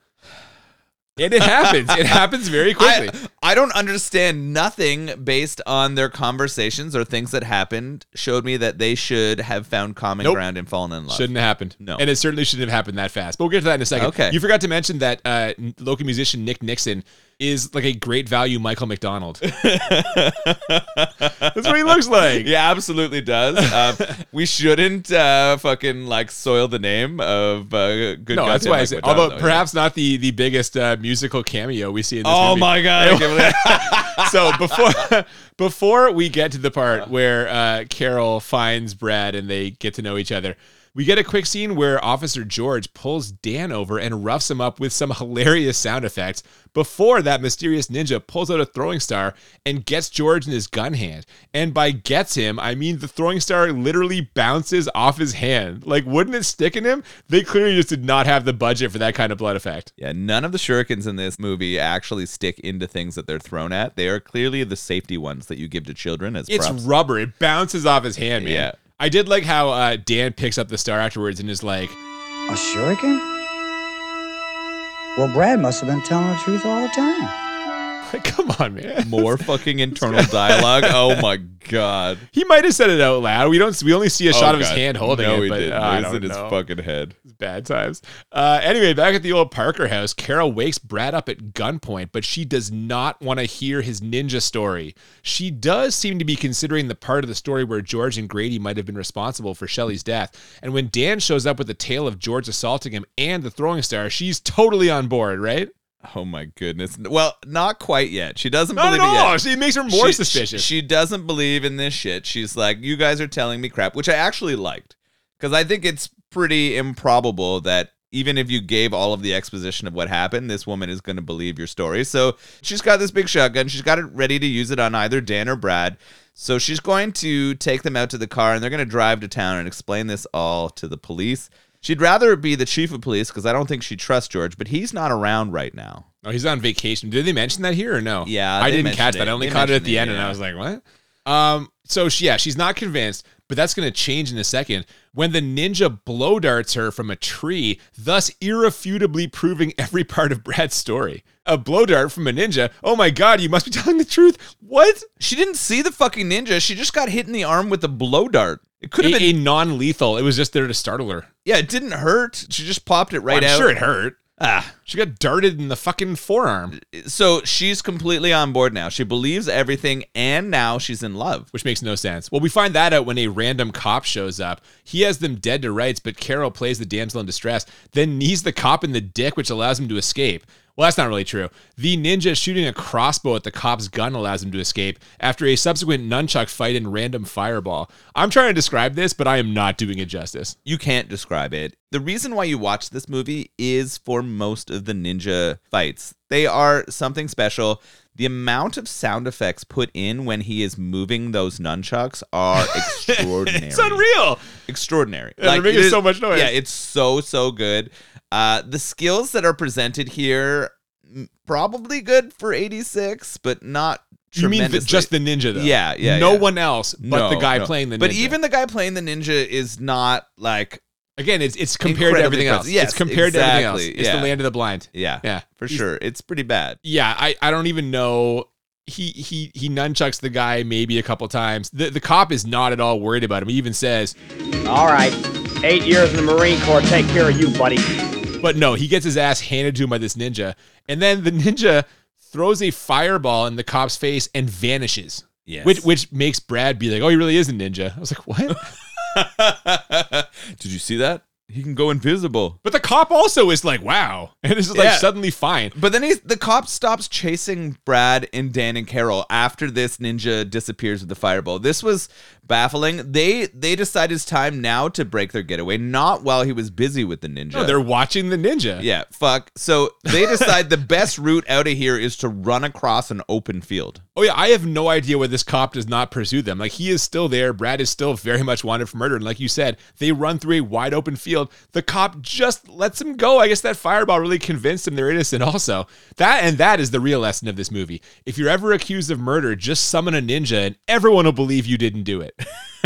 Speaker 1: And it happens. It happens very quickly.
Speaker 2: I, I don't understand nothing based on their conversations or things that happened showed me that they should have found common
Speaker 1: Nope.
Speaker 2: ground and fallen in love.
Speaker 1: Shouldn't have happened.
Speaker 2: No.
Speaker 1: And it certainly shouldn't have happened that fast. But we'll get to that in a second.
Speaker 2: Okay.
Speaker 1: You forgot to mention that uh, local musician Nick Nixon is like a great value Michael McDonald. That's what he looks like.
Speaker 2: Yeah, absolutely does. Um, we shouldn't uh, fucking like soil the name of uh, good.
Speaker 1: No, that's why I said. Although
Speaker 2: though,
Speaker 1: perhaps not the the biggest uh, musical cameo we see in this
Speaker 2: yeah. Oh
Speaker 1: movie.
Speaker 2: my god! I can't believe-
Speaker 1: so before before we get to the part where uh, Carol finds Brad and they get to know each other, we get a quick scene where Officer George pulls Dan over and roughs him up with some hilarious sound effects. Before that mysterious ninja pulls out a throwing star and gets George in his gun hand. And by gets him, I mean the throwing star literally bounces off his hand. Like, wouldn't it stick in him? They clearly just did not have the budget for that kind of blood effect.
Speaker 2: Yeah, none of the shurikens in this movie actually stick into things that they're thrown at. They are clearly the safety ones that you give to children as
Speaker 1: It's
Speaker 2: props.
Speaker 1: rubber. It bounces off his hand, man.
Speaker 2: Yeah.
Speaker 1: I did like how uh, Dan picks up the star afterwards and is like,
Speaker 6: A shuriken? Well, Brad must have been telling the truth all the time.
Speaker 1: "Come on, man."
Speaker 2: More fucking internal dialogue. Oh my god.
Speaker 1: He might have said it out loud. We don't. We only see a shot
Speaker 2: Oh,
Speaker 1: of his hand holding
Speaker 2: no,
Speaker 1: it.
Speaker 2: he
Speaker 1: but,
Speaker 2: didn't.
Speaker 1: uh, I don't
Speaker 2: in his fucking head.
Speaker 1: Bad times. Uh, anyway, back at the old Parker house, Carol wakes Brad up at gunpoint, but she does not want to hear his ninja story. She does seem to be considering the part of the story where George and Grady might have been responsible for Shelley's death. And when Dan shows up with the tale of George assaulting him and the throwing star, she's totally on board, right?
Speaker 2: Oh my goodness. Well, not quite yet. She doesn't
Speaker 1: Not
Speaker 2: believe
Speaker 1: at
Speaker 2: it
Speaker 1: all.
Speaker 2: yet.
Speaker 1: She makes her more
Speaker 2: She-
Speaker 1: suspicious.
Speaker 2: She, she doesn't believe in this shit. She's like, you guys are telling me crap, which I actually liked. Because I think it's pretty improbable that even if you gave all of the exposition of what happened, this woman is going to believe your story. So she's got this big shotgun. She's got it ready to use it on either Dan or Brad. So she's going to take them out to the car and they're going to drive to town and explain this all to the police. She'd rather be the chief of police because I don't think she trusts George, but he's not around right now.
Speaker 1: Oh, he's on vacation. Did they mention that here or no?
Speaker 2: Yeah,
Speaker 1: I didn't catch
Speaker 2: it.
Speaker 1: that. I only
Speaker 2: They
Speaker 1: caught it at the
Speaker 2: it,
Speaker 1: end, and I was like, what? Um. So she, yeah, she's not convinced, but that's going to change in a second when the ninja blow darts her from a tree, thus irrefutably proving every part of Brad's story. A blow dart from a ninja. Oh my god, you must be telling the truth. What?
Speaker 2: She didn't see the fucking ninja. She just got hit in the arm with a blow dart. It could have
Speaker 1: A,
Speaker 2: been.
Speaker 1: a non-lethal. It was just there to startle her.
Speaker 2: yeah, it didn't hurt. She just popped it right
Speaker 1: I'm
Speaker 2: out.
Speaker 1: sure it hurt.
Speaker 2: Ah.
Speaker 1: She got darted in the fucking forearm,
Speaker 2: So she's completely on board now. She believes everything, and now she's in love.
Speaker 1: which makes no sense. Well, we find that out when a random cop shows up. He has them dead to rights, but Carol plays the damsel in distress, then knees the cop in the dick, which allows him to escape. Well, that's not really true. The ninja shooting a crossbow at the cop's gun allows him to escape after a subsequent nunchuck fight and random fireball. I'm trying to describe this, but I am not doing it justice.
Speaker 2: You can't describe it. The reason why you watch this movie is for most of the ninja fights. They are something special. The amount of sound effects put in when he is moving those nunchucks are extraordinary.
Speaker 1: It's unreal.
Speaker 2: extraordinary.
Speaker 1: Yeah, they're making so much noise.
Speaker 2: Yeah, it's so so good. Uh, the skills that are presented here probably good for 86, but not
Speaker 1: You mean the, just the ninja, though?
Speaker 2: Yeah, yeah,
Speaker 1: No
Speaker 2: yeah.
Speaker 1: one else but the guy
Speaker 2: no.
Speaker 1: playing the ninja.
Speaker 2: But even the guy playing the ninja is not like
Speaker 1: Again, it's it's compared to everything else.
Speaker 2: impressive. Yes,
Speaker 1: it's compared to everything else.
Speaker 2: exactly.
Speaker 1: It's
Speaker 2: Yeah.
Speaker 1: the land of the blind.
Speaker 2: yeah,
Speaker 1: Yeah.
Speaker 2: for sure. It's pretty bad.
Speaker 1: Yeah, I, I don't even know. He he he nunchucks the guy maybe a couple times. The the cop is not at all worried about him. He even says,
Speaker 5: All right. Eight years in the Marine Corps take care of you, buddy.
Speaker 1: but no, he gets his ass handed to him by this ninja, and then the ninja throws a fireball in the cop's face and vanishes.
Speaker 2: Yes.
Speaker 1: Which which makes Brad be like, oh, he really is a ninja. I was like, what?
Speaker 2: Did you see that? He can go invisible.
Speaker 1: but the cop also is like, wow, and it's just like
Speaker 2: Yeah.
Speaker 1: suddenly fine.
Speaker 2: But then he's, the cop stops chasing Brad and Dan and Carol after this ninja disappears with the fireball. This was baffling. They they decide it's time now to break their getaway, not while he was busy with the ninja.
Speaker 1: No, they're watching the ninja.
Speaker 2: yeah, fuck. So they decide the best route out of here is to run across an open field.
Speaker 1: Oh yeah, I have no idea why this cop does not pursue them. Like he is still there. Brad is still very much wanted for murder. And like you said, they run through a wide open field. The cop just lets him go. I guess that fireball really convinced him they're innocent also. That and that is the real lesson of this movie. If you're ever accused of murder, just summon a ninja and everyone will believe you didn't do it.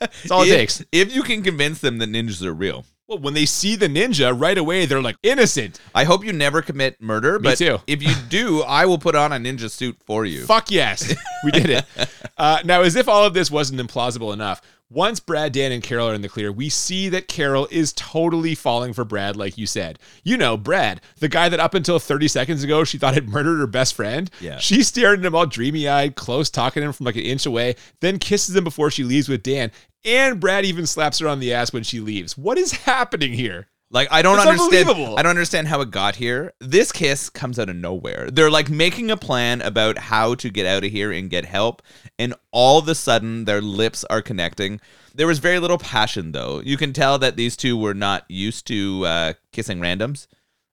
Speaker 1: That's all it
Speaker 2: if,
Speaker 1: takes.
Speaker 2: If you can convince them that ninjas are real.
Speaker 1: Well, when they see the ninja right away, they're like innocent.
Speaker 2: I hope you never commit murder,
Speaker 1: Me
Speaker 2: but
Speaker 1: too.
Speaker 2: if you do, I will put on a ninja suit for you.
Speaker 1: Fuck yes, we did it. Uh, now, as if all of this wasn't implausible enough, once Brad, Dan, and Carol are in the clear, we see that Carol is totally falling for Brad, like you said. You know, Brad, the guy that up until 30 seconds ago she thought had murdered her best friend.
Speaker 2: Yeah.
Speaker 1: She's staring at him all dreamy eyed, close, talking to him from like an inch away, then kisses him before she leaves with Dan. And Brad even slaps her on the ass when she leaves. What is happening here?
Speaker 2: Like I don't
Speaker 1: It's
Speaker 2: understand. I don't understand how it got here. This kiss comes out of nowhere. They're like making a plan about how to get out of here and get help, and all of a sudden their lips are connecting. There was very little passion though. You can tell that these two were not used to uh, kissing randoms.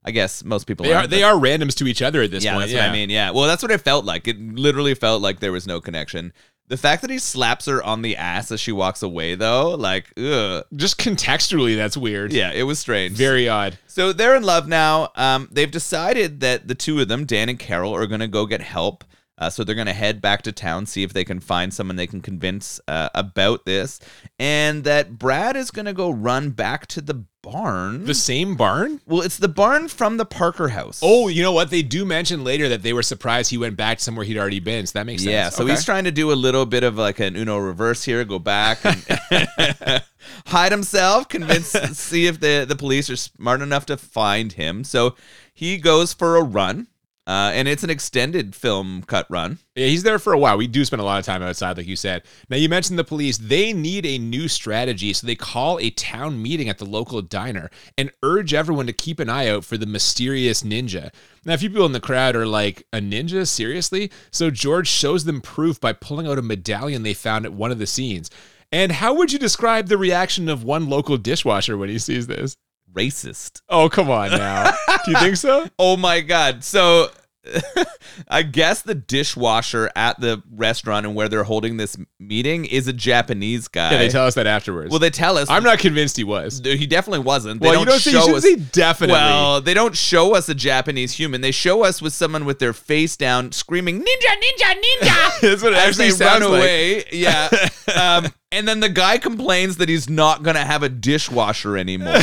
Speaker 2: I guess most people
Speaker 1: They are they are randoms to each other at this
Speaker 2: yeah,
Speaker 1: point.
Speaker 2: that's what I mean. Yeah. Well, that's what it felt like. It literally felt like there was no connection. The fact that he slaps her on the ass as she walks away, though, like, ugh.
Speaker 1: Just contextually, that's weird.
Speaker 2: Yeah, it was strange.
Speaker 1: Very odd.
Speaker 2: So they're in love now. Um, they've decided that the two of them, Dan and Carol, are going to go get help. Uh, so they're going to head back to town, see if they can find someone they can convince uh, about this, and that Brad is going to go run back to the barn.
Speaker 1: The same barn?
Speaker 2: well, it's the barn from the Parker house.
Speaker 1: Oh, you know what? They do mention later that they were surprised he went back somewhere he'd already been. So that makes sense.
Speaker 2: yeah. So
Speaker 1: Okay.
Speaker 2: he's trying to do a little bit of like an Uno reverse here, go back and hide himself, convince, see if the the police are smart enough to find him. So he goes for a run. Uh, and it's an extended film cut run.
Speaker 1: Yeah, he's there for a while. We do spend a lot of time outside, like you said. Now, you mentioned the police. They need a new strategy, so they call a town meeting at the local diner and urge everyone to keep an eye out for the mysterious ninja. Now, a few people in the crowd are like, A ninja? Seriously? So George shows them proof by pulling out a medallion they found at one of the scenes. And how would you describe the reaction of one local dishwasher when he sees this?
Speaker 2: Racist.
Speaker 1: Oh, come on now. do you think so?
Speaker 2: Oh my god. So I guess the dishwasher at the restaurant and where they're holding this meeting is a Japanese guy.
Speaker 1: Yeah, they tell us that afterwards.
Speaker 2: well, they tell us.
Speaker 1: I'm not convinced he was.
Speaker 2: He definitely wasn't. They
Speaker 1: Well, you
Speaker 2: don't
Speaker 1: don't
Speaker 2: show
Speaker 1: should
Speaker 2: us.
Speaker 1: say definitely.
Speaker 2: Well, they don't show us a Japanese human. They show us with someone with their face down, screaming "Ninja, ninja, ninja!"
Speaker 1: That's what it
Speaker 2: as
Speaker 1: actually
Speaker 2: they
Speaker 1: sounds
Speaker 2: run
Speaker 1: like.
Speaker 2: away. Yeah. Um, and then the guy complains that he's not gonna have a dishwasher anymore.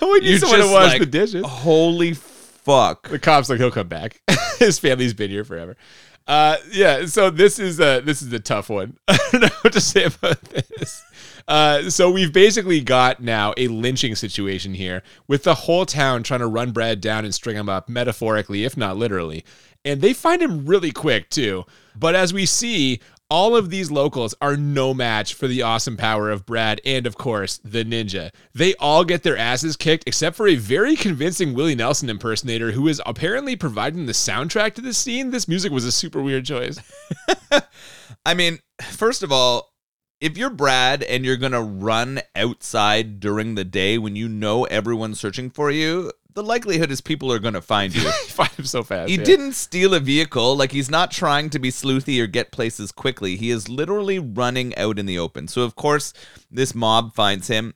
Speaker 1: we need
Speaker 2: You're
Speaker 1: someone to wash
Speaker 2: like,
Speaker 1: the dishes.
Speaker 2: Holy fuck!
Speaker 1: The cops like he'll come back. His family's been here forever. Uh, yeah. So this is a this is a tough one. I don't know what to say about this. Uh, so we've basically got now a lynching situation here with the whole town trying to run Brad down and string him up metaphorically, if not literally. And they find him really quick too. But as we see, all of these locals are no match for the awesome power of Brad and, of course, the ninja. They all get their asses kicked except for a very convincing Willie Nelson impersonator who is apparently providing the soundtrack to this scene. This music was a super weird choice.
Speaker 2: I mean, first of all, if you're Brad and you're gonna run outside during the day when you know everyone's searching for you, the likelihood is people are gonna find you.
Speaker 1: Find him so fast.
Speaker 2: He
Speaker 1: yeah.
Speaker 2: didn't steal a vehicle. Like he's not trying to be sleuthy or get places quickly. He is literally running out in the open. So of course, this mob finds him.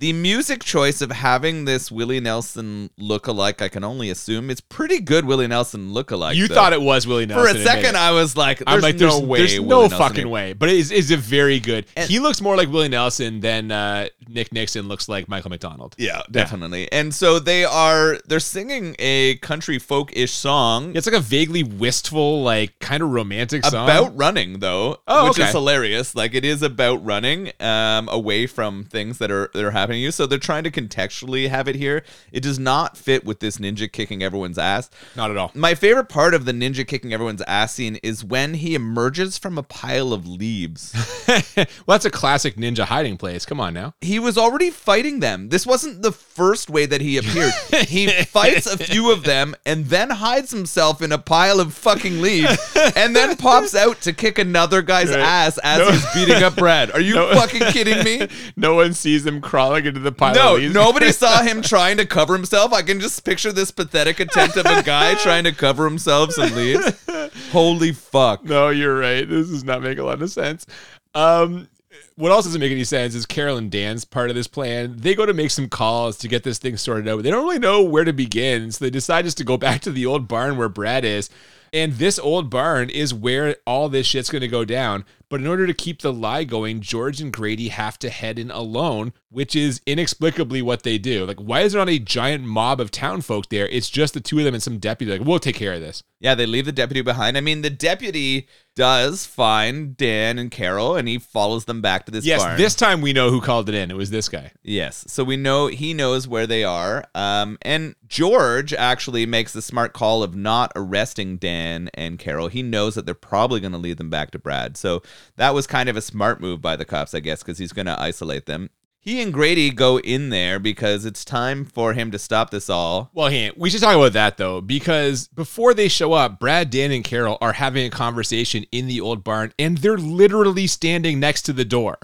Speaker 2: The music choice of having this Willie Nelson look-alike, I can only assume, it's pretty good Willie Nelson look-alike.
Speaker 1: You
Speaker 2: though.
Speaker 1: thought it was Willie Nelson.
Speaker 2: for a second. I was like, "There's
Speaker 1: I'm like,
Speaker 2: no way,
Speaker 1: there's
Speaker 2: Willie
Speaker 1: no
Speaker 2: Nelson
Speaker 1: fucking
Speaker 2: here."
Speaker 1: way. But it is, is a very good.
Speaker 2: And-
Speaker 1: he looks more like Willie Nelson than uh, Nick Nixon looks like Michael McDonald.
Speaker 2: Yeah, definitely. And so they are they're singing a country folk-ish song
Speaker 1: It's like a vaguely wistful, like kind of romantic song.
Speaker 2: about running though,
Speaker 1: Oh,
Speaker 2: which
Speaker 1: okay.
Speaker 2: is hilarious. Like it is about running um away from things that are that are happening to you. So they're trying to contextually have it here. It does not fit with this ninja kicking everyone's ass.
Speaker 1: Not at all.
Speaker 2: My favorite part of the ninja kicking everyone's ass scene is when he emerges from a pile of leaves.
Speaker 1: well, that's a classic ninja hiding place. Come on now.
Speaker 2: he was already fighting them. This wasn't the first way that he appeared. he fights a few of them and then hides himself in a pile of fucking leaves and then pops out to kick another guy's
Speaker 1: Right.
Speaker 2: ass as
Speaker 1: No.
Speaker 2: he's beating up Brad. Are you
Speaker 1: No.
Speaker 2: fucking kidding me?
Speaker 1: no one sees him crawling into the pile.
Speaker 2: No,
Speaker 1: of leaves.
Speaker 2: nobody saw him trying to cover himself. I can just picture this pathetic attempt of a guy trying to cover himself some leaves. Holy fuck.
Speaker 1: No, you're right. This does not make a lot of sense. Um, what else doesn't make any sense is Carol and Dan's part of this plan. They go to make some calls to get this thing sorted out, but they don't really know where to begin. So they decide just to go back to the old barn where Brad is. And this old barn is where all this shit's going to go down. But in order to keep the lie going, George and Grady have to head in alone, which is inexplicably what they do. Like, why is there not a giant mob of town folk there? It's just the two of them and some deputy. Like, we'll take care of this.
Speaker 2: Yeah, they leave the deputy behind. I mean, the deputy does find Dan and Carol and he follows them back to this
Speaker 1: Yes,
Speaker 2: barn.
Speaker 1: this time we know who called it in. It was this guy.
Speaker 2: Yes. So we know he knows where they are. Um, and George actually makes the smart call of not arresting Dan and Carol. He knows that they're probably going to lead them back to Brad. So that was kind of a smart move by the cops, I guess, because he's going to isolate them. He and Grady go in there because it's time for him to stop this all.
Speaker 1: Well, hey, we should talk about that though, because before they show up, Brad, Dan, and Carol are having a conversation in the old barn, and they're literally standing next to the door.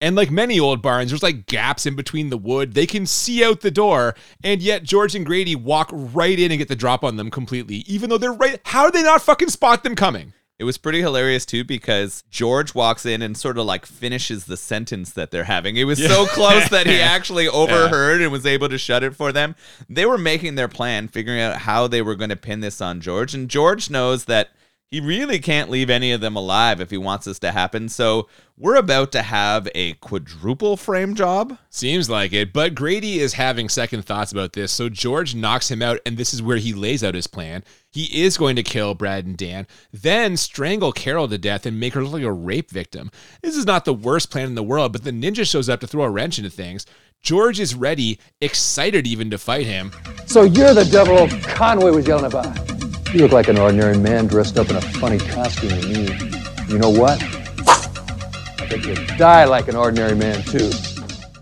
Speaker 1: And like many old barns, there's like gaps in between the wood. They can see out the door, and yet George and Grady walk right in and get the drop on them completely, even though they're right. How do they not fucking spot them coming?
Speaker 2: It was pretty hilarious too because George walks in and sort of like finishes the sentence that they're having. It was so close that he actually overheard and was able to shut it for them. They were making their plan, figuring out how they were going to pin this on George. And George knows that he really can't leave any of them alive if he wants this to happen. So we're about to have a quadruple frame job.
Speaker 1: Seems like it, but Grady is having second thoughts about this, so George knocks him out, and this is where he lays out his plan. He is going to kill Brad and Dan, then strangle Carol to death and make her look like a rape victim. This is not the worst plan in the world, but the ninja shows up to throw a wrench into things. George is ready, excited even to fight him.
Speaker 4: So you're the devil Conway was yelling about. You look like an ordinary man dressed up in a funny costume to me. You know what? I think you die like an ordinary man too.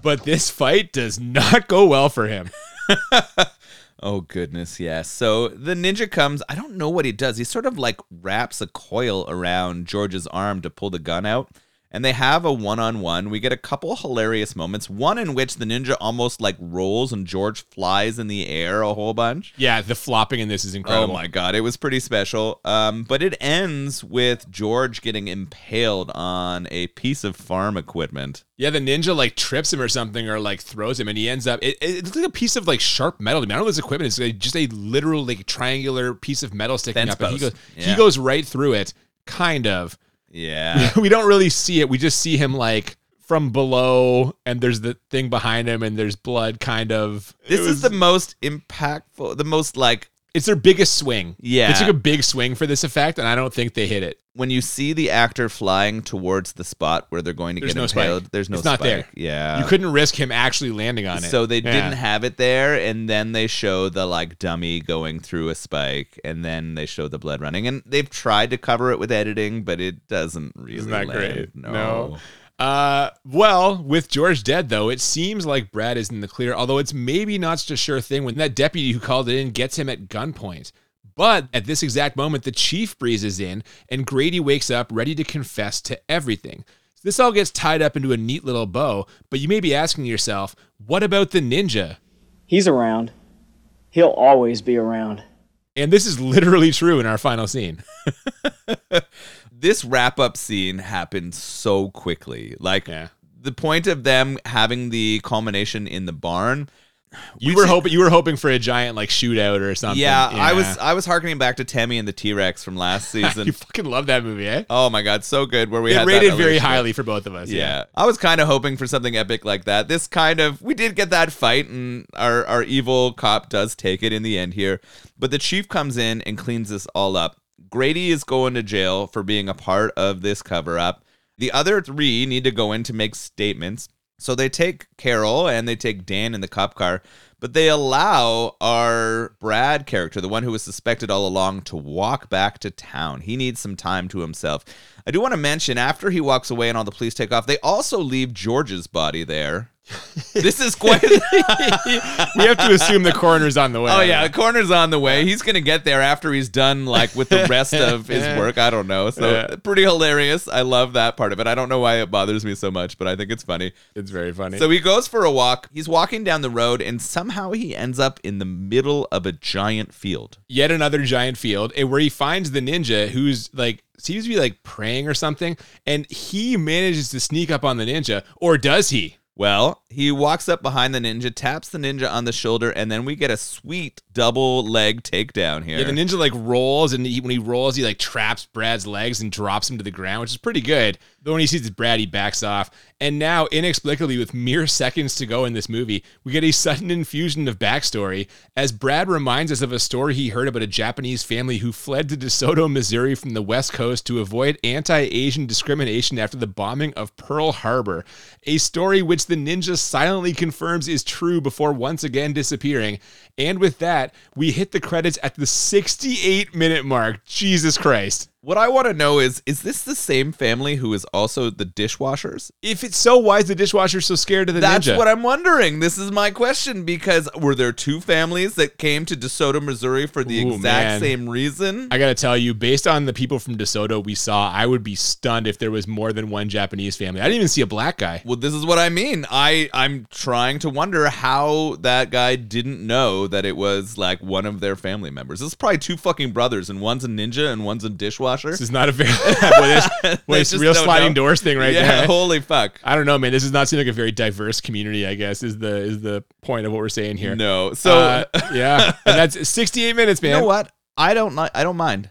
Speaker 1: But this fight does not go well for him.
Speaker 2: Oh goodness, yes. So the ninja comes. I don't know what he does. He sort of like wraps a coil around George's arm to pull the gun out. And they have a one-on-one. We get a couple hilarious moments. One in which the ninja almost like rolls and George flies in the air a whole bunch.
Speaker 1: Yeah, the flopping in this is incredible.
Speaker 2: Oh my god, it was pretty special. Um, but it ends with George getting impaled on a piece of farm equipment.
Speaker 1: Yeah, the ninja like trips him or something, or like throws him, and he ends up. It, it looks like a piece of like sharp metal. I, don't know this equipment. It's like just a literal like triangular piece of metal sticking
Speaker 2: Fence
Speaker 1: up, and he goes
Speaker 2: post.
Speaker 1: he goes right through it, kind of.
Speaker 2: Yeah.
Speaker 1: we don't really see it. We just see him like from below, and there's the thing behind him, and there's blood, kind of.
Speaker 2: This
Speaker 1: It
Speaker 2: is
Speaker 1: was-
Speaker 2: the most impactful, the most like
Speaker 1: It's their biggest swing.
Speaker 2: Yeah.
Speaker 1: they took a big swing for this effect, and I don't think they hit it.
Speaker 2: when you see the actor flying towards the spot where they're going to
Speaker 1: There's
Speaker 2: get
Speaker 1: no
Speaker 2: impaled.
Speaker 1: spike.
Speaker 2: There's no
Speaker 1: It's not
Speaker 2: spike.
Speaker 1: there.
Speaker 2: Yeah.
Speaker 1: you couldn't risk him actually landing on it.
Speaker 2: So they
Speaker 1: Yeah.
Speaker 2: didn't have it there, and then they show the like dummy going through a spike, and then they show the blood running, and they've tried to cover it with editing, but it doesn't really.
Speaker 1: Isn't that
Speaker 2: land.
Speaker 1: great?
Speaker 2: No.
Speaker 1: Uh, well, with George dead though, it seems like Brad is in the clear. Although it's maybe not such a sure thing when that deputy who called it in gets him at gunpoint. But at this exact moment, the chief breezes in, and Grady wakes up ready to confess to everything. This all gets tied up into a neat little bow. But you may be asking yourself, what about the ninja?
Speaker 5: He's around. He'll always be around.
Speaker 1: And this is literally true in our final scene.
Speaker 2: This wrap up scene happened so quickly. Like
Speaker 1: Yeah.
Speaker 2: the point of them having the culmination in the barn.
Speaker 1: You were hoping you were hoping for a giant like shootout or something.
Speaker 2: Yeah, I was I was harkening back to Tammy and the T Rex from last season.
Speaker 1: you fucking love that movie, eh?
Speaker 2: oh my god, so good. Where we
Speaker 1: it
Speaker 2: had that
Speaker 1: rated very highly for both of us.
Speaker 2: Yeah. I was kind of hoping for something epic like that. This kind of we did get that fight and our our evil cop does take it in the end here. But the chief comes in and cleans this all up. Grady is going to jail for being a part of this cover up. The other 3 need to go in to make statements. So they take Carol and they take Dan in the cop car, but they allow our Brad character, the one who was suspected all along, to walk back to town. He needs some time to himself. I do want to mention after he walks away and all the police take off, they also leave George's body there. this is quite.
Speaker 1: we have to assume the coroner's on the way.
Speaker 2: Oh yeah, the coroner's on the way. He's gonna get there after he's done like with the rest of his work. I don't know. So
Speaker 1: Yeah.
Speaker 2: pretty hilarious. I love that part of it. I don't know why it bothers me so much, but I think it's funny.
Speaker 1: it's very funny.
Speaker 2: So he goes for a walk. He's walking down the road, and somehow he ends up in the middle of a giant field.
Speaker 1: Yet another giant field, and where he finds the ninja, who's like seems to be like praying or something, and he manages to sneak up on the ninja, or does he?
Speaker 2: Well, he walks up behind the ninja, taps the ninja on the shoulder, and then we get a sweet double leg takedown here.
Speaker 1: Yeah, the ninja like rolls, and he, when he rolls, he like traps Brad's legs and drops him to the ground, which is pretty good. Though when he sees Brad, he backs off. And now, inexplicably, with mere seconds to go in this movie, we get a sudden infusion of backstory as Brad reminds us of a story he heard about a Japanese family who fled to DeSoto, Missouri from the West Coast to avoid anti Asian discrimination after the bombing of Pearl Harbor. A story which the ninja silently confirms is true before once again disappearing. And with that, we hit the credits at the 68 minute mark. Jesus Christ.
Speaker 2: What I want to know is is this the same family who is also the dishwashers?
Speaker 1: If it's so, why is the dishwasher so scared of the ninja?
Speaker 2: That's
Speaker 1: ninja?
Speaker 2: what I'm wondering. This is my question because were there two families that came to DeSoto, Missouri for the
Speaker 1: Ooh,
Speaker 2: exact
Speaker 1: man.
Speaker 2: same reason?
Speaker 1: I gotta tell you, based on the people from DeSoto we saw, I would be stunned if there was more than one Japanese family. I didn't even see a black guy.
Speaker 2: well, this is what I mean. I I'm trying to wonder how that guy didn't know that it was like one of their family members. This is probably two fucking brothers, and one's a ninja and one's a dishwasher.
Speaker 1: This is not a very this, boy, this real sliding
Speaker 2: know.
Speaker 1: doors thing right
Speaker 2: yeah,
Speaker 1: there.
Speaker 2: holy fuck.
Speaker 1: I don't know, man. This does not seem like a very diverse community. I guess is the is the point of what we're saying here.
Speaker 2: No, so
Speaker 1: Uh, yeah, and that's 68 minutes, man.
Speaker 2: you know what? I don't like. I don't mind.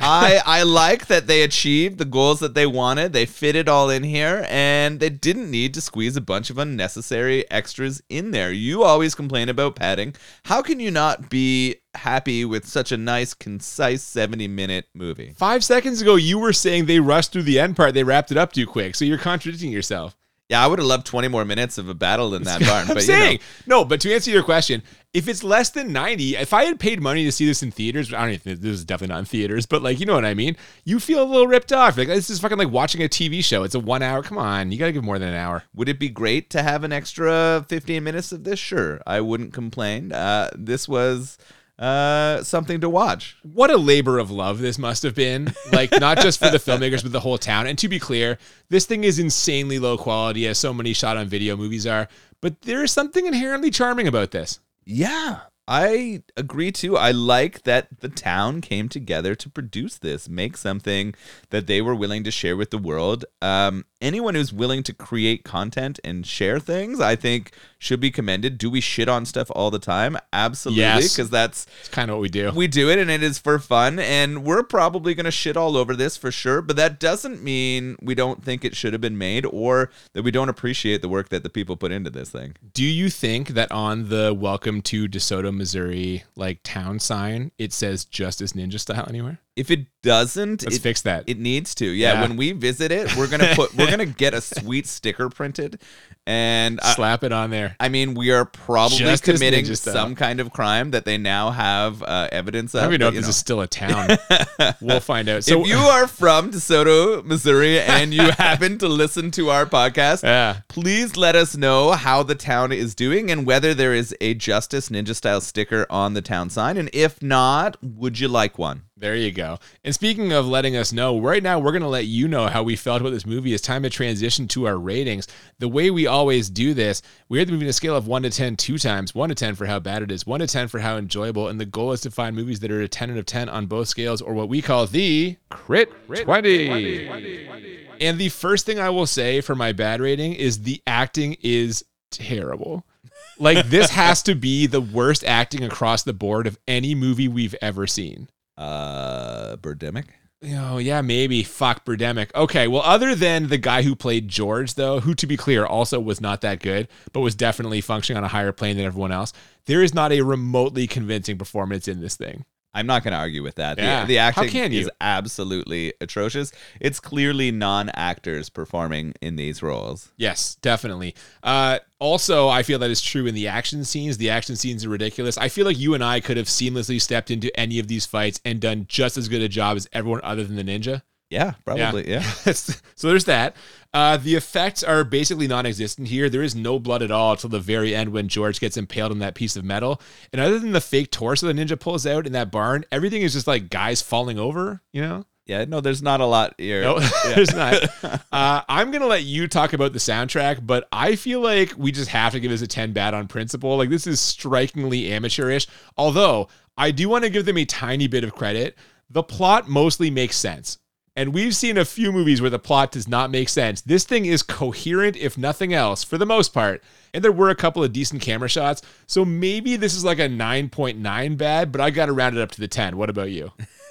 Speaker 2: I I like that they achieved the goals that they wanted. They fit it all in here, and they didn't need to squeeze a bunch of unnecessary extras in there. You always complain about padding. How can you not be happy with such a nice, concise seventy minute movie?
Speaker 1: Five seconds ago, you were saying they rushed through the end part. They wrapped it up too quick. So you're contradicting yourself.
Speaker 2: Yeah, I would have loved twenty more minutes of a battle in that barn.
Speaker 1: I'm
Speaker 2: but
Speaker 1: saying
Speaker 2: you know,
Speaker 1: no, but to answer your question, if it's less than 90, if I had paid money to see this in theaters, I don't even think this is definitely not in theaters, but like you know what I mean, you feel a little ripped off. Like this is fucking like watching a TV show. It's a one hour. Come on, you gotta give more than an hour.
Speaker 2: would it be great to have an extra fifteen minutes of this? Sure, I wouldn't complain. Uh, this was uh, something to watch.
Speaker 1: what a labor of love this must have been. Like, not just for the filmmakers, but the whole town. And to be clear, this thing is insanely low quality, as so many shot on video movies are. But there is something inherently charming about this.
Speaker 2: Yeah, I agree too. I like that the town came together to produce this, make something that they were willing to share with the world. Um, anyone who's willing to create content and share things, I think, should be commended. Do we shit on stuff all the time? Absolutely,
Speaker 1: Yes.
Speaker 2: because that's
Speaker 1: It's kind of what we do.
Speaker 2: we do it and it is for fun and we're probably going to shit all over this for sure but that doesn't mean we don't think it should have been made or that we don't appreciate the work that the people put into this thing
Speaker 1: Do you think that on the welcome to DeSoto, Missouri, like town sign, it says Justice Ninja style anywhere?
Speaker 2: If it doesn't
Speaker 1: Let's
Speaker 2: it,
Speaker 1: fix that.
Speaker 2: it needs to yeah,
Speaker 1: Yeah.
Speaker 2: when we visit it we're going to put we're to get a sweet sticker printed and I,
Speaker 1: Slap it on there.
Speaker 2: I mean, we are probably committing some kind of crime that they now have uh, evidence of.
Speaker 1: I don't even know if this
Speaker 2: know.
Speaker 1: is still a town. we'll find out. So
Speaker 2: if you are from DeSoto, Missouri, and you happen to listen to our podcast,
Speaker 1: Yeah.
Speaker 2: please let us know how the town is doing and whether there is a Justice Ninja style sticker on the town sign. And if not, would you like one?
Speaker 1: There you go. And speaking of letting us know, right now we're going to let you know how we felt about this movie. It's time to transition to our ratings. The way we always do this, we are the movie on a scale of 1 to 10 two times 1 to 10 for how bad it is, 1 to 10 for how enjoyable. And the goal is to find movies that are a 10 out of 10 on both scales, or what we call the
Speaker 7: Crit 20.
Speaker 1: And the first thing I will say for my bad rating is the acting is terrible. Like, this has to be the worst acting across the board of any movie we've ever seen.
Speaker 2: Uh, Birdemic?
Speaker 1: Oh yeah, maybe. Fuck Birdemic. Okay, well, other than the guy who played George, though, who to be clear also was not that good, but was definitely functioning on a higher plane than everyone else, there is not a remotely convincing performance in this thing.
Speaker 2: I'm not going to argue with that.
Speaker 1: Yeah.
Speaker 2: The, the acting is absolutely atrocious. It's clearly non actors performing in these roles.
Speaker 1: Yes, definitely. Uh, also, I feel that is true in the action scenes. The action scenes are ridiculous. I feel like you and I could have seamlessly stepped into any of these fights and done just as good a job as everyone other than the ninja.
Speaker 2: Yeah, probably. Yeah.
Speaker 1: so there's that. Uh, the effects are basically non-existent here. There is no blood at all till the very end when George gets impaled on that piece of metal. And other than the fake torso the ninja pulls out in that barn, everything is just like guys falling over. You know?
Speaker 2: Yeah, no, there's not a lot here.
Speaker 1: No, there's not. Uh, I'm gonna let you talk about the soundtrack, but I feel like we just have to give this a 10 bad on principle. Like this is strikingly amateurish. Although I do want to give them a tiny bit of credit. The plot mostly makes sense. And we've seen a few movies where the plot does not make sense. This thing is coherent, if nothing else, for the most part. And there were a couple of decent camera shots. So maybe this is like a 9.9 bad, but I got to round it up to the 10. What about you?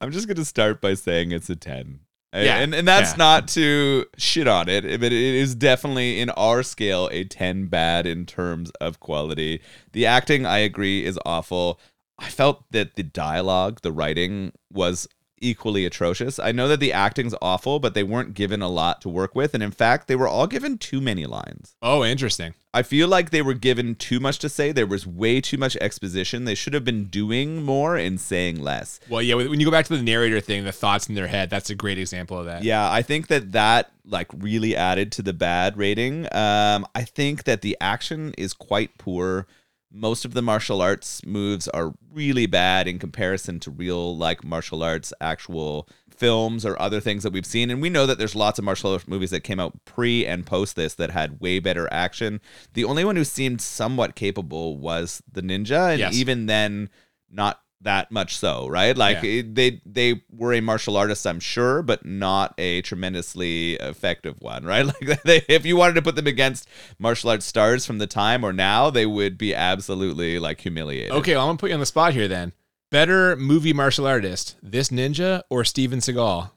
Speaker 2: I'm just gonna start by saying it's a 10.
Speaker 1: Yeah,
Speaker 2: And and that's
Speaker 1: yeah.
Speaker 2: not to shit on it, but it is definitely in our scale a 10 bad in terms of quality. The acting, I agree, is awful. I felt that the dialogue, the writing was equally atrocious. I know that the acting's awful, but they weren't given a lot to work with, and in fact, they were all given too many lines.
Speaker 1: Oh, interesting.
Speaker 2: I feel like they were given too much to say. There was way too much exposition. They should have been doing more and saying less.
Speaker 1: Well, yeah, when you go back to the narrator thing, the thoughts in their head, that's a great example of that.
Speaker 2: Yeah, I think that that like really added to the bad rating. Um, I think that the action is quite poor. Most of the martial arts moves are really bad in comparison to real like martial arts actual films or other things that we've seen. And we know that there's lots of martial arts movies that came out pre and post this that had way better action. The only one who seemed somewhat capable was the ninja, and
Speaker 1: Yes.
Speaker 2: even then, not that much so, right? Like
Speaker 1: Yeah.
Speaker 2: it- they they were a martial artist, I'm sure, but not a tremendously effective one, right? Like they, if you wanted to put them against martial arts stars from the time or now, they would be absolutely like humiliated.
Speaker 1: Okay, well, I'm gonna put you on the spot here then. Better movie martial artist, this ninja or Steven Seagal?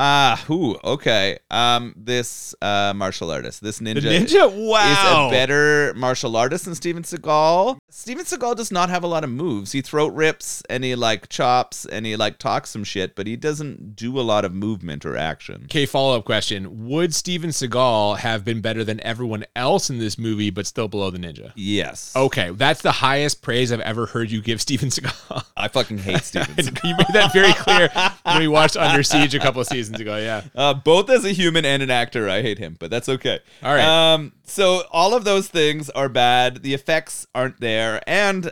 Speaker 2: Ah, who? Okay. Um, this uh martial artist, this ninja,
Speaker 1: The ninja? Wow, is
Speaker 2: a better martial artist than Steven Seagal. Steven Seagal does not have a lot of moves. He throat rips and he like chops and he like talks some shit, but he doesn't do a lot of movement or action.
Speaker 1: Okay, follow up question. Would Steven Seagal have been better than everyone else in this movie, but still below the ninja?
Speaker 2: Yes.
Speaker 1: Okay, that's the highest praise I've ever heard you give Steven Seagal.
Speaker 2: I fucking hate Steven Seagal.
Speaker 1: you made that very clear when we watched Under Siege a couple of seasons ago. Yeah.
Speaker 2: Uh, both as a human and an actor, I hate him, but that's okay.
Speaker 1: All right.
Speaker 2: Um, so all of those things are bad. The effects aren't there, and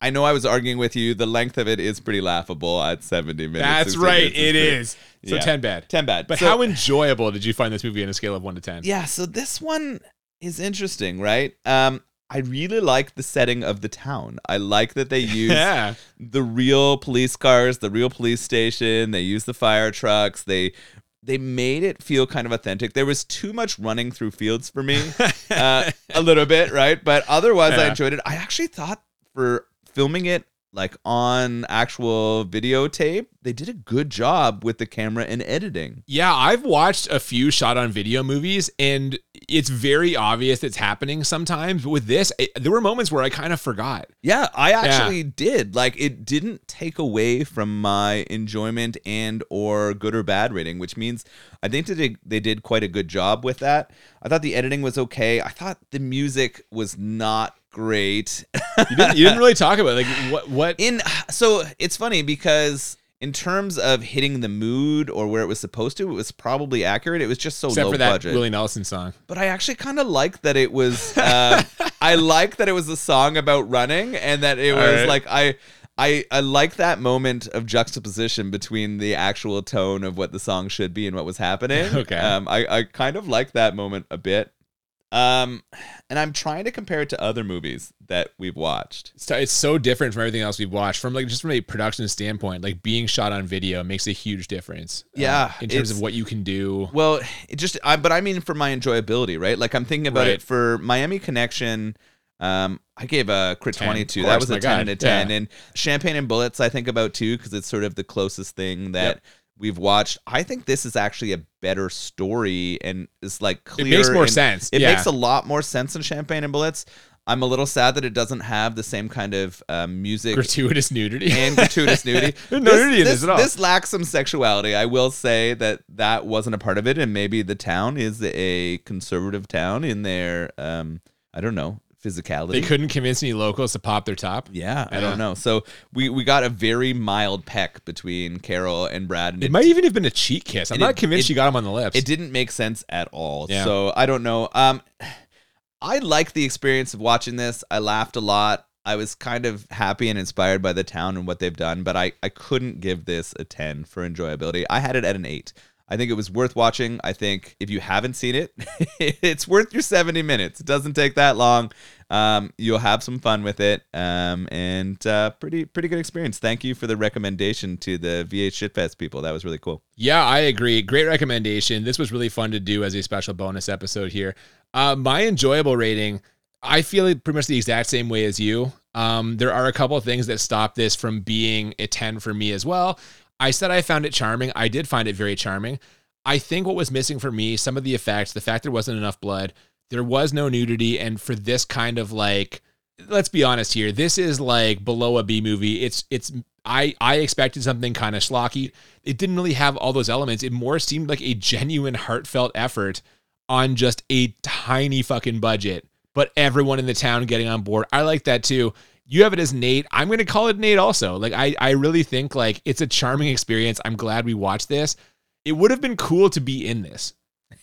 Speaker 2: I know I was arguing with you. The length of it is pretty laughable at 70 minutes.
Speaker 1: That's right.
Speaker 2: minutes
Speaker 1: It
Speaker 2: pretty-
Speaker 1: is. So
Speaker 2: Yeah.
Speaker 1: 10 bad.
Speaker 2: 10 bad.
Speaker 1: But
Speaker 2: So-
Speaker 1: how enjoyable did you find this movie on a scale of 1 to 10?
Speaker 2: Yeah, so this one is interesting, right? Um, I really like the setting of the town. I like that they use
Speaker 1: Yeah.
Speaker 2: the real police cars, the real police station. They use the fire trucks. They they made it feel kind of authentic. There was too much running through fields for me, uh, a little bit, right? But otherwise, I enjoyed it. I actually thought for filming it like on actual videotape, they did a good job with the camera and editing.
Speaker 1: Yeah, I've watched a few shot on video movies and it's very obvious it's happening sometimes. But with this, it, there were moments where I kind of forgot.
Speaker 2: Yeah, I actually did. Like it didn't take away from my enjoyment and or good or bad rating, which means I think that they, they did quite a good job with that. I thought the editing was okay. I thought the music was not great.
Speaker 1: You didn't, you didn't really talk about it. like what what
Speaker 2: In so it's funny because in terms of hitting the mood or where it was supposed to, it was probably accurate. It was just so
Speaker 1: except
Speaker 2: low
Speaker 1: for that
Speaker 2: budget.
Speaker 1: Willie Nelson song.
Speaker 2: but I actually kind of like that it was. Uh, I like that it was a song about running, and that it
Speaker 1: All
Speaker 2: was
Speaker 1: right.
Speaker 2: like I. I, I like that moment of juxtaposition between the actual tone of what the song should be and what was happening.
Speaker 1: Okay.
Speaker 2: Um, I, I kind of like that moment a bit. Um, and I'm trying to compare it to other movies that we've watched.
Speaker 1: It's, it's so different from everything else we've watched. From like just from a production standpoint, like being shot on video makes a huge difference. uh,
Speaker 2: Yeah,
Speaker 1: in terms of what you can do.
Speaker 2: Well, it just, I, but I mean for my enjoyability, right? Like I'm thinking about
Speaker 1: Right.
Speaker 2: it for Miami Connection. Um, I gave a crit
Speaker 1: 10,
Speaker 2: 22.
Speaker 1: of
Speaker 2: That was a
Speaker 1: my
Speaker 2: 10
Speaker 1: God,
Speaker 2: and a 10.
Speaker 1: yeah.
Speaker 2: And Champagne and Bullets, I think about too, because it's sort of the closest thing that
Speaker 1: Yep.
Speaker 2: We've watched. I think this is actually a better story and is like clear.
Speaker 1: It makes more sense,
Speaker 2: It
Speaker 1: yeah.
Speaker 2: makes a lot more sense than Champagne and Bullets. I'm a little sad that it doesn't have the same kind of um, music
Speaker 1: Gratuitous nudity
Speaker 2: and gratuitous nudity.
Speaker 1: No nudity in this at all.
Speaker 2: This lacks some sexuality. I will say that that wasn't a part of it, and maybe the town is a conservative town in their, um, I don't know, physicality.
Speaker 1: They couldn't convince any locals to pop their top.
Speaker 2: Yeah, I don't know. So we we got a very mild peck between Carol and Brad, and
Speaker 1: It might even have been a cheek kiss. I'm not
Speaker 2: it-
Speaker 1: convinced
Speaker 2: it-
Speaker 1: she got him on the lips.
Speaker 2: it didn't make sense at all.
Speaker 1: Yeah.
Speaker 2: So I don't know. Um, I liked the experience of watching this. I laughed a lot. I was kind of happy and inspired by the town and what they've done, but I, I couldn't give this a 10 for enjoyability. I had it at an 8. I think it was worth watching. I think if you haven't seen it, it's worth your 70 minutes. It doesn't take that long. Um, you'll have some fun with it. Um, and uh, pretty pretty good experience. Thank you for the recommendation to the VH Shitfest people. That was really cool.
Speaker 1: Yeah, I agree. Great recommendation. This was really fun to do as a special bonus episode here. Uh, my enjoyable rating, I feel it pretty much the exact same way as you. Um, there are a couple of things that stop this from being a 10 for me as well. I said I found it charming. I did find it very charming. I think what was missing for me, some of the effects, the fact there wasn't enough blood, there was no nudity, and for this kind of like, let's be honest here, this is like below a B movie. It's it's I I expected something kind of schlocky. It didn't really have all those elements. It more seemed like a genuine, heartfelt effort on just a tiny fucking budget, but everyone in the town getting on board. I like that too. You have it as Nate. I'm going to call it Nate also. Like I I really think like it's a charming experience. I'm glad we watched this. It would have been cool to be in this.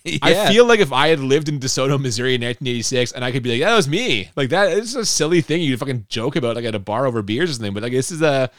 Speaker 1: I feel like if I had lived in DeSoto, Missouri in 1986 and I could be like, that was me. Like that is a silly thing you fucking joke about like at a bar over beers or something. But like this is a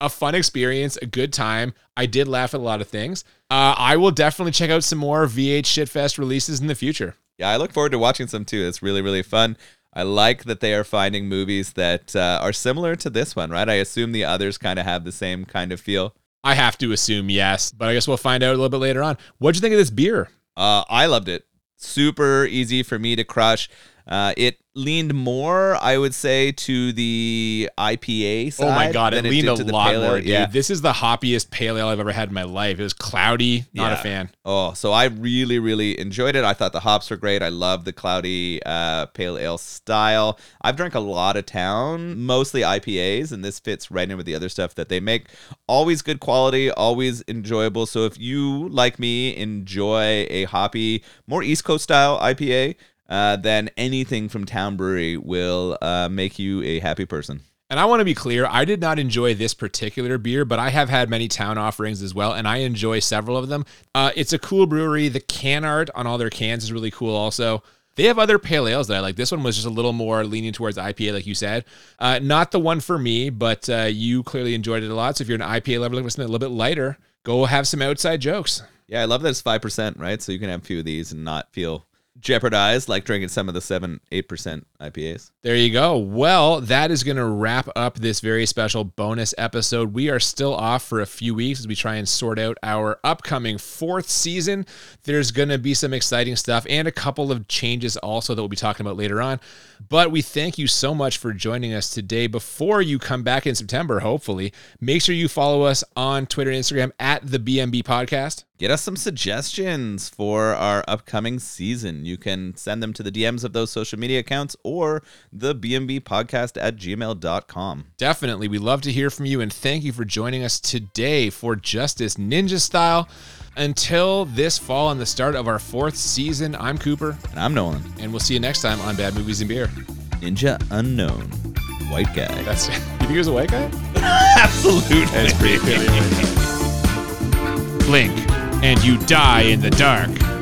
Speaker 1: a fun experience, a good time. I did laugh at a lot of things. Uh, I will definitely check out some more VH Shitfest releases in the future.
Speaker 2: Yeah, I look forward to watching some too. It's really, really fun. I like that they are finding movies that uh, are similar to this one, right? I assume the others kind of have the same kind of feel.
Speaker 1: I have to assume yes, but I guess we'll find out a little bit later on. What'd you think of this beer?
Speaker 2: Uh, I loved it. Super easy for me to crush. Uh, it leaned more, I would say, to the IPA side.
Speaker 1: oh my god, it leaned
Speaker 2: did
Speaker 1: a lot more, dude.
Speaker 2: Yeah.
Speaker 1: This is the hoppiest pale ale I've ever had in my life. It was cloudy, not a fan.
Speaker 2: Oh, so I really, really enjoyed it. I thought the hops were great. I love the cloudy uh, pale ale style. I've drank a lot of town, mostly IPAs, and this fits right in with the other stuff that they make. Always good quality, always enjoyable. So if you, like me, enjoy a hoppy, more East Coast style IPA, uh, then anything from Town Brewery will uh, make you a happy person.
Speaker 1: And I want to be clear, I did not enjoy this particular beer, but I have had many town offerings as well, and I enjoy several of them. Uh, it's a cool brewery. The can art on all their cans is really cool, also. They have other pale ales that I like. This one was just a little more leaning towards IPA, like you said. Uh, not the one for me, but uh, you clearly enjoyed it a lot. So if you're an IPA lover looking for something a little bit lighter, go have some outside jokes.
Speaker 2: Yeah, I love that it's five percent, right? So you can have a few of these and not feel jeopardized like drinking some of the seven, eight percent IPAs.
Speaker 1: There you go. Well, that is going to wrap up this very special bonus episode. We are still off for a few weeks as we try and sort out our upcoming fourth season. There's going to be some exciting stuff and a couple of changes also that we'll be talking about later on. But we thank you so much for joining us today. Before you come back in September, hopefully, make sure you follow us on Twitter and Instagram at the BMB Podcast.
Speaker 2: Get us some suggestions for our upcoming season. You can send them to the DMs of those social media accounts or the BMB podcast at gmail.com.
Speaker 1: Definitely. We love to hear from you and thank you for joining us today for Justice Ninja Style. Until this fall and the start of our fourth season, I'm Cooper,
Speaker 2: And I'm Nolan,
Speaker 1: and we'll see you next time on Bad Movies and Beer.
Speaker 2: Ninja Unknown, white guy.
Speaker 1: That's you think he was a white guy?
Speaker 2: Absolutely.
Speaker 1: That's pretty clear. Blink, and you die in the dark.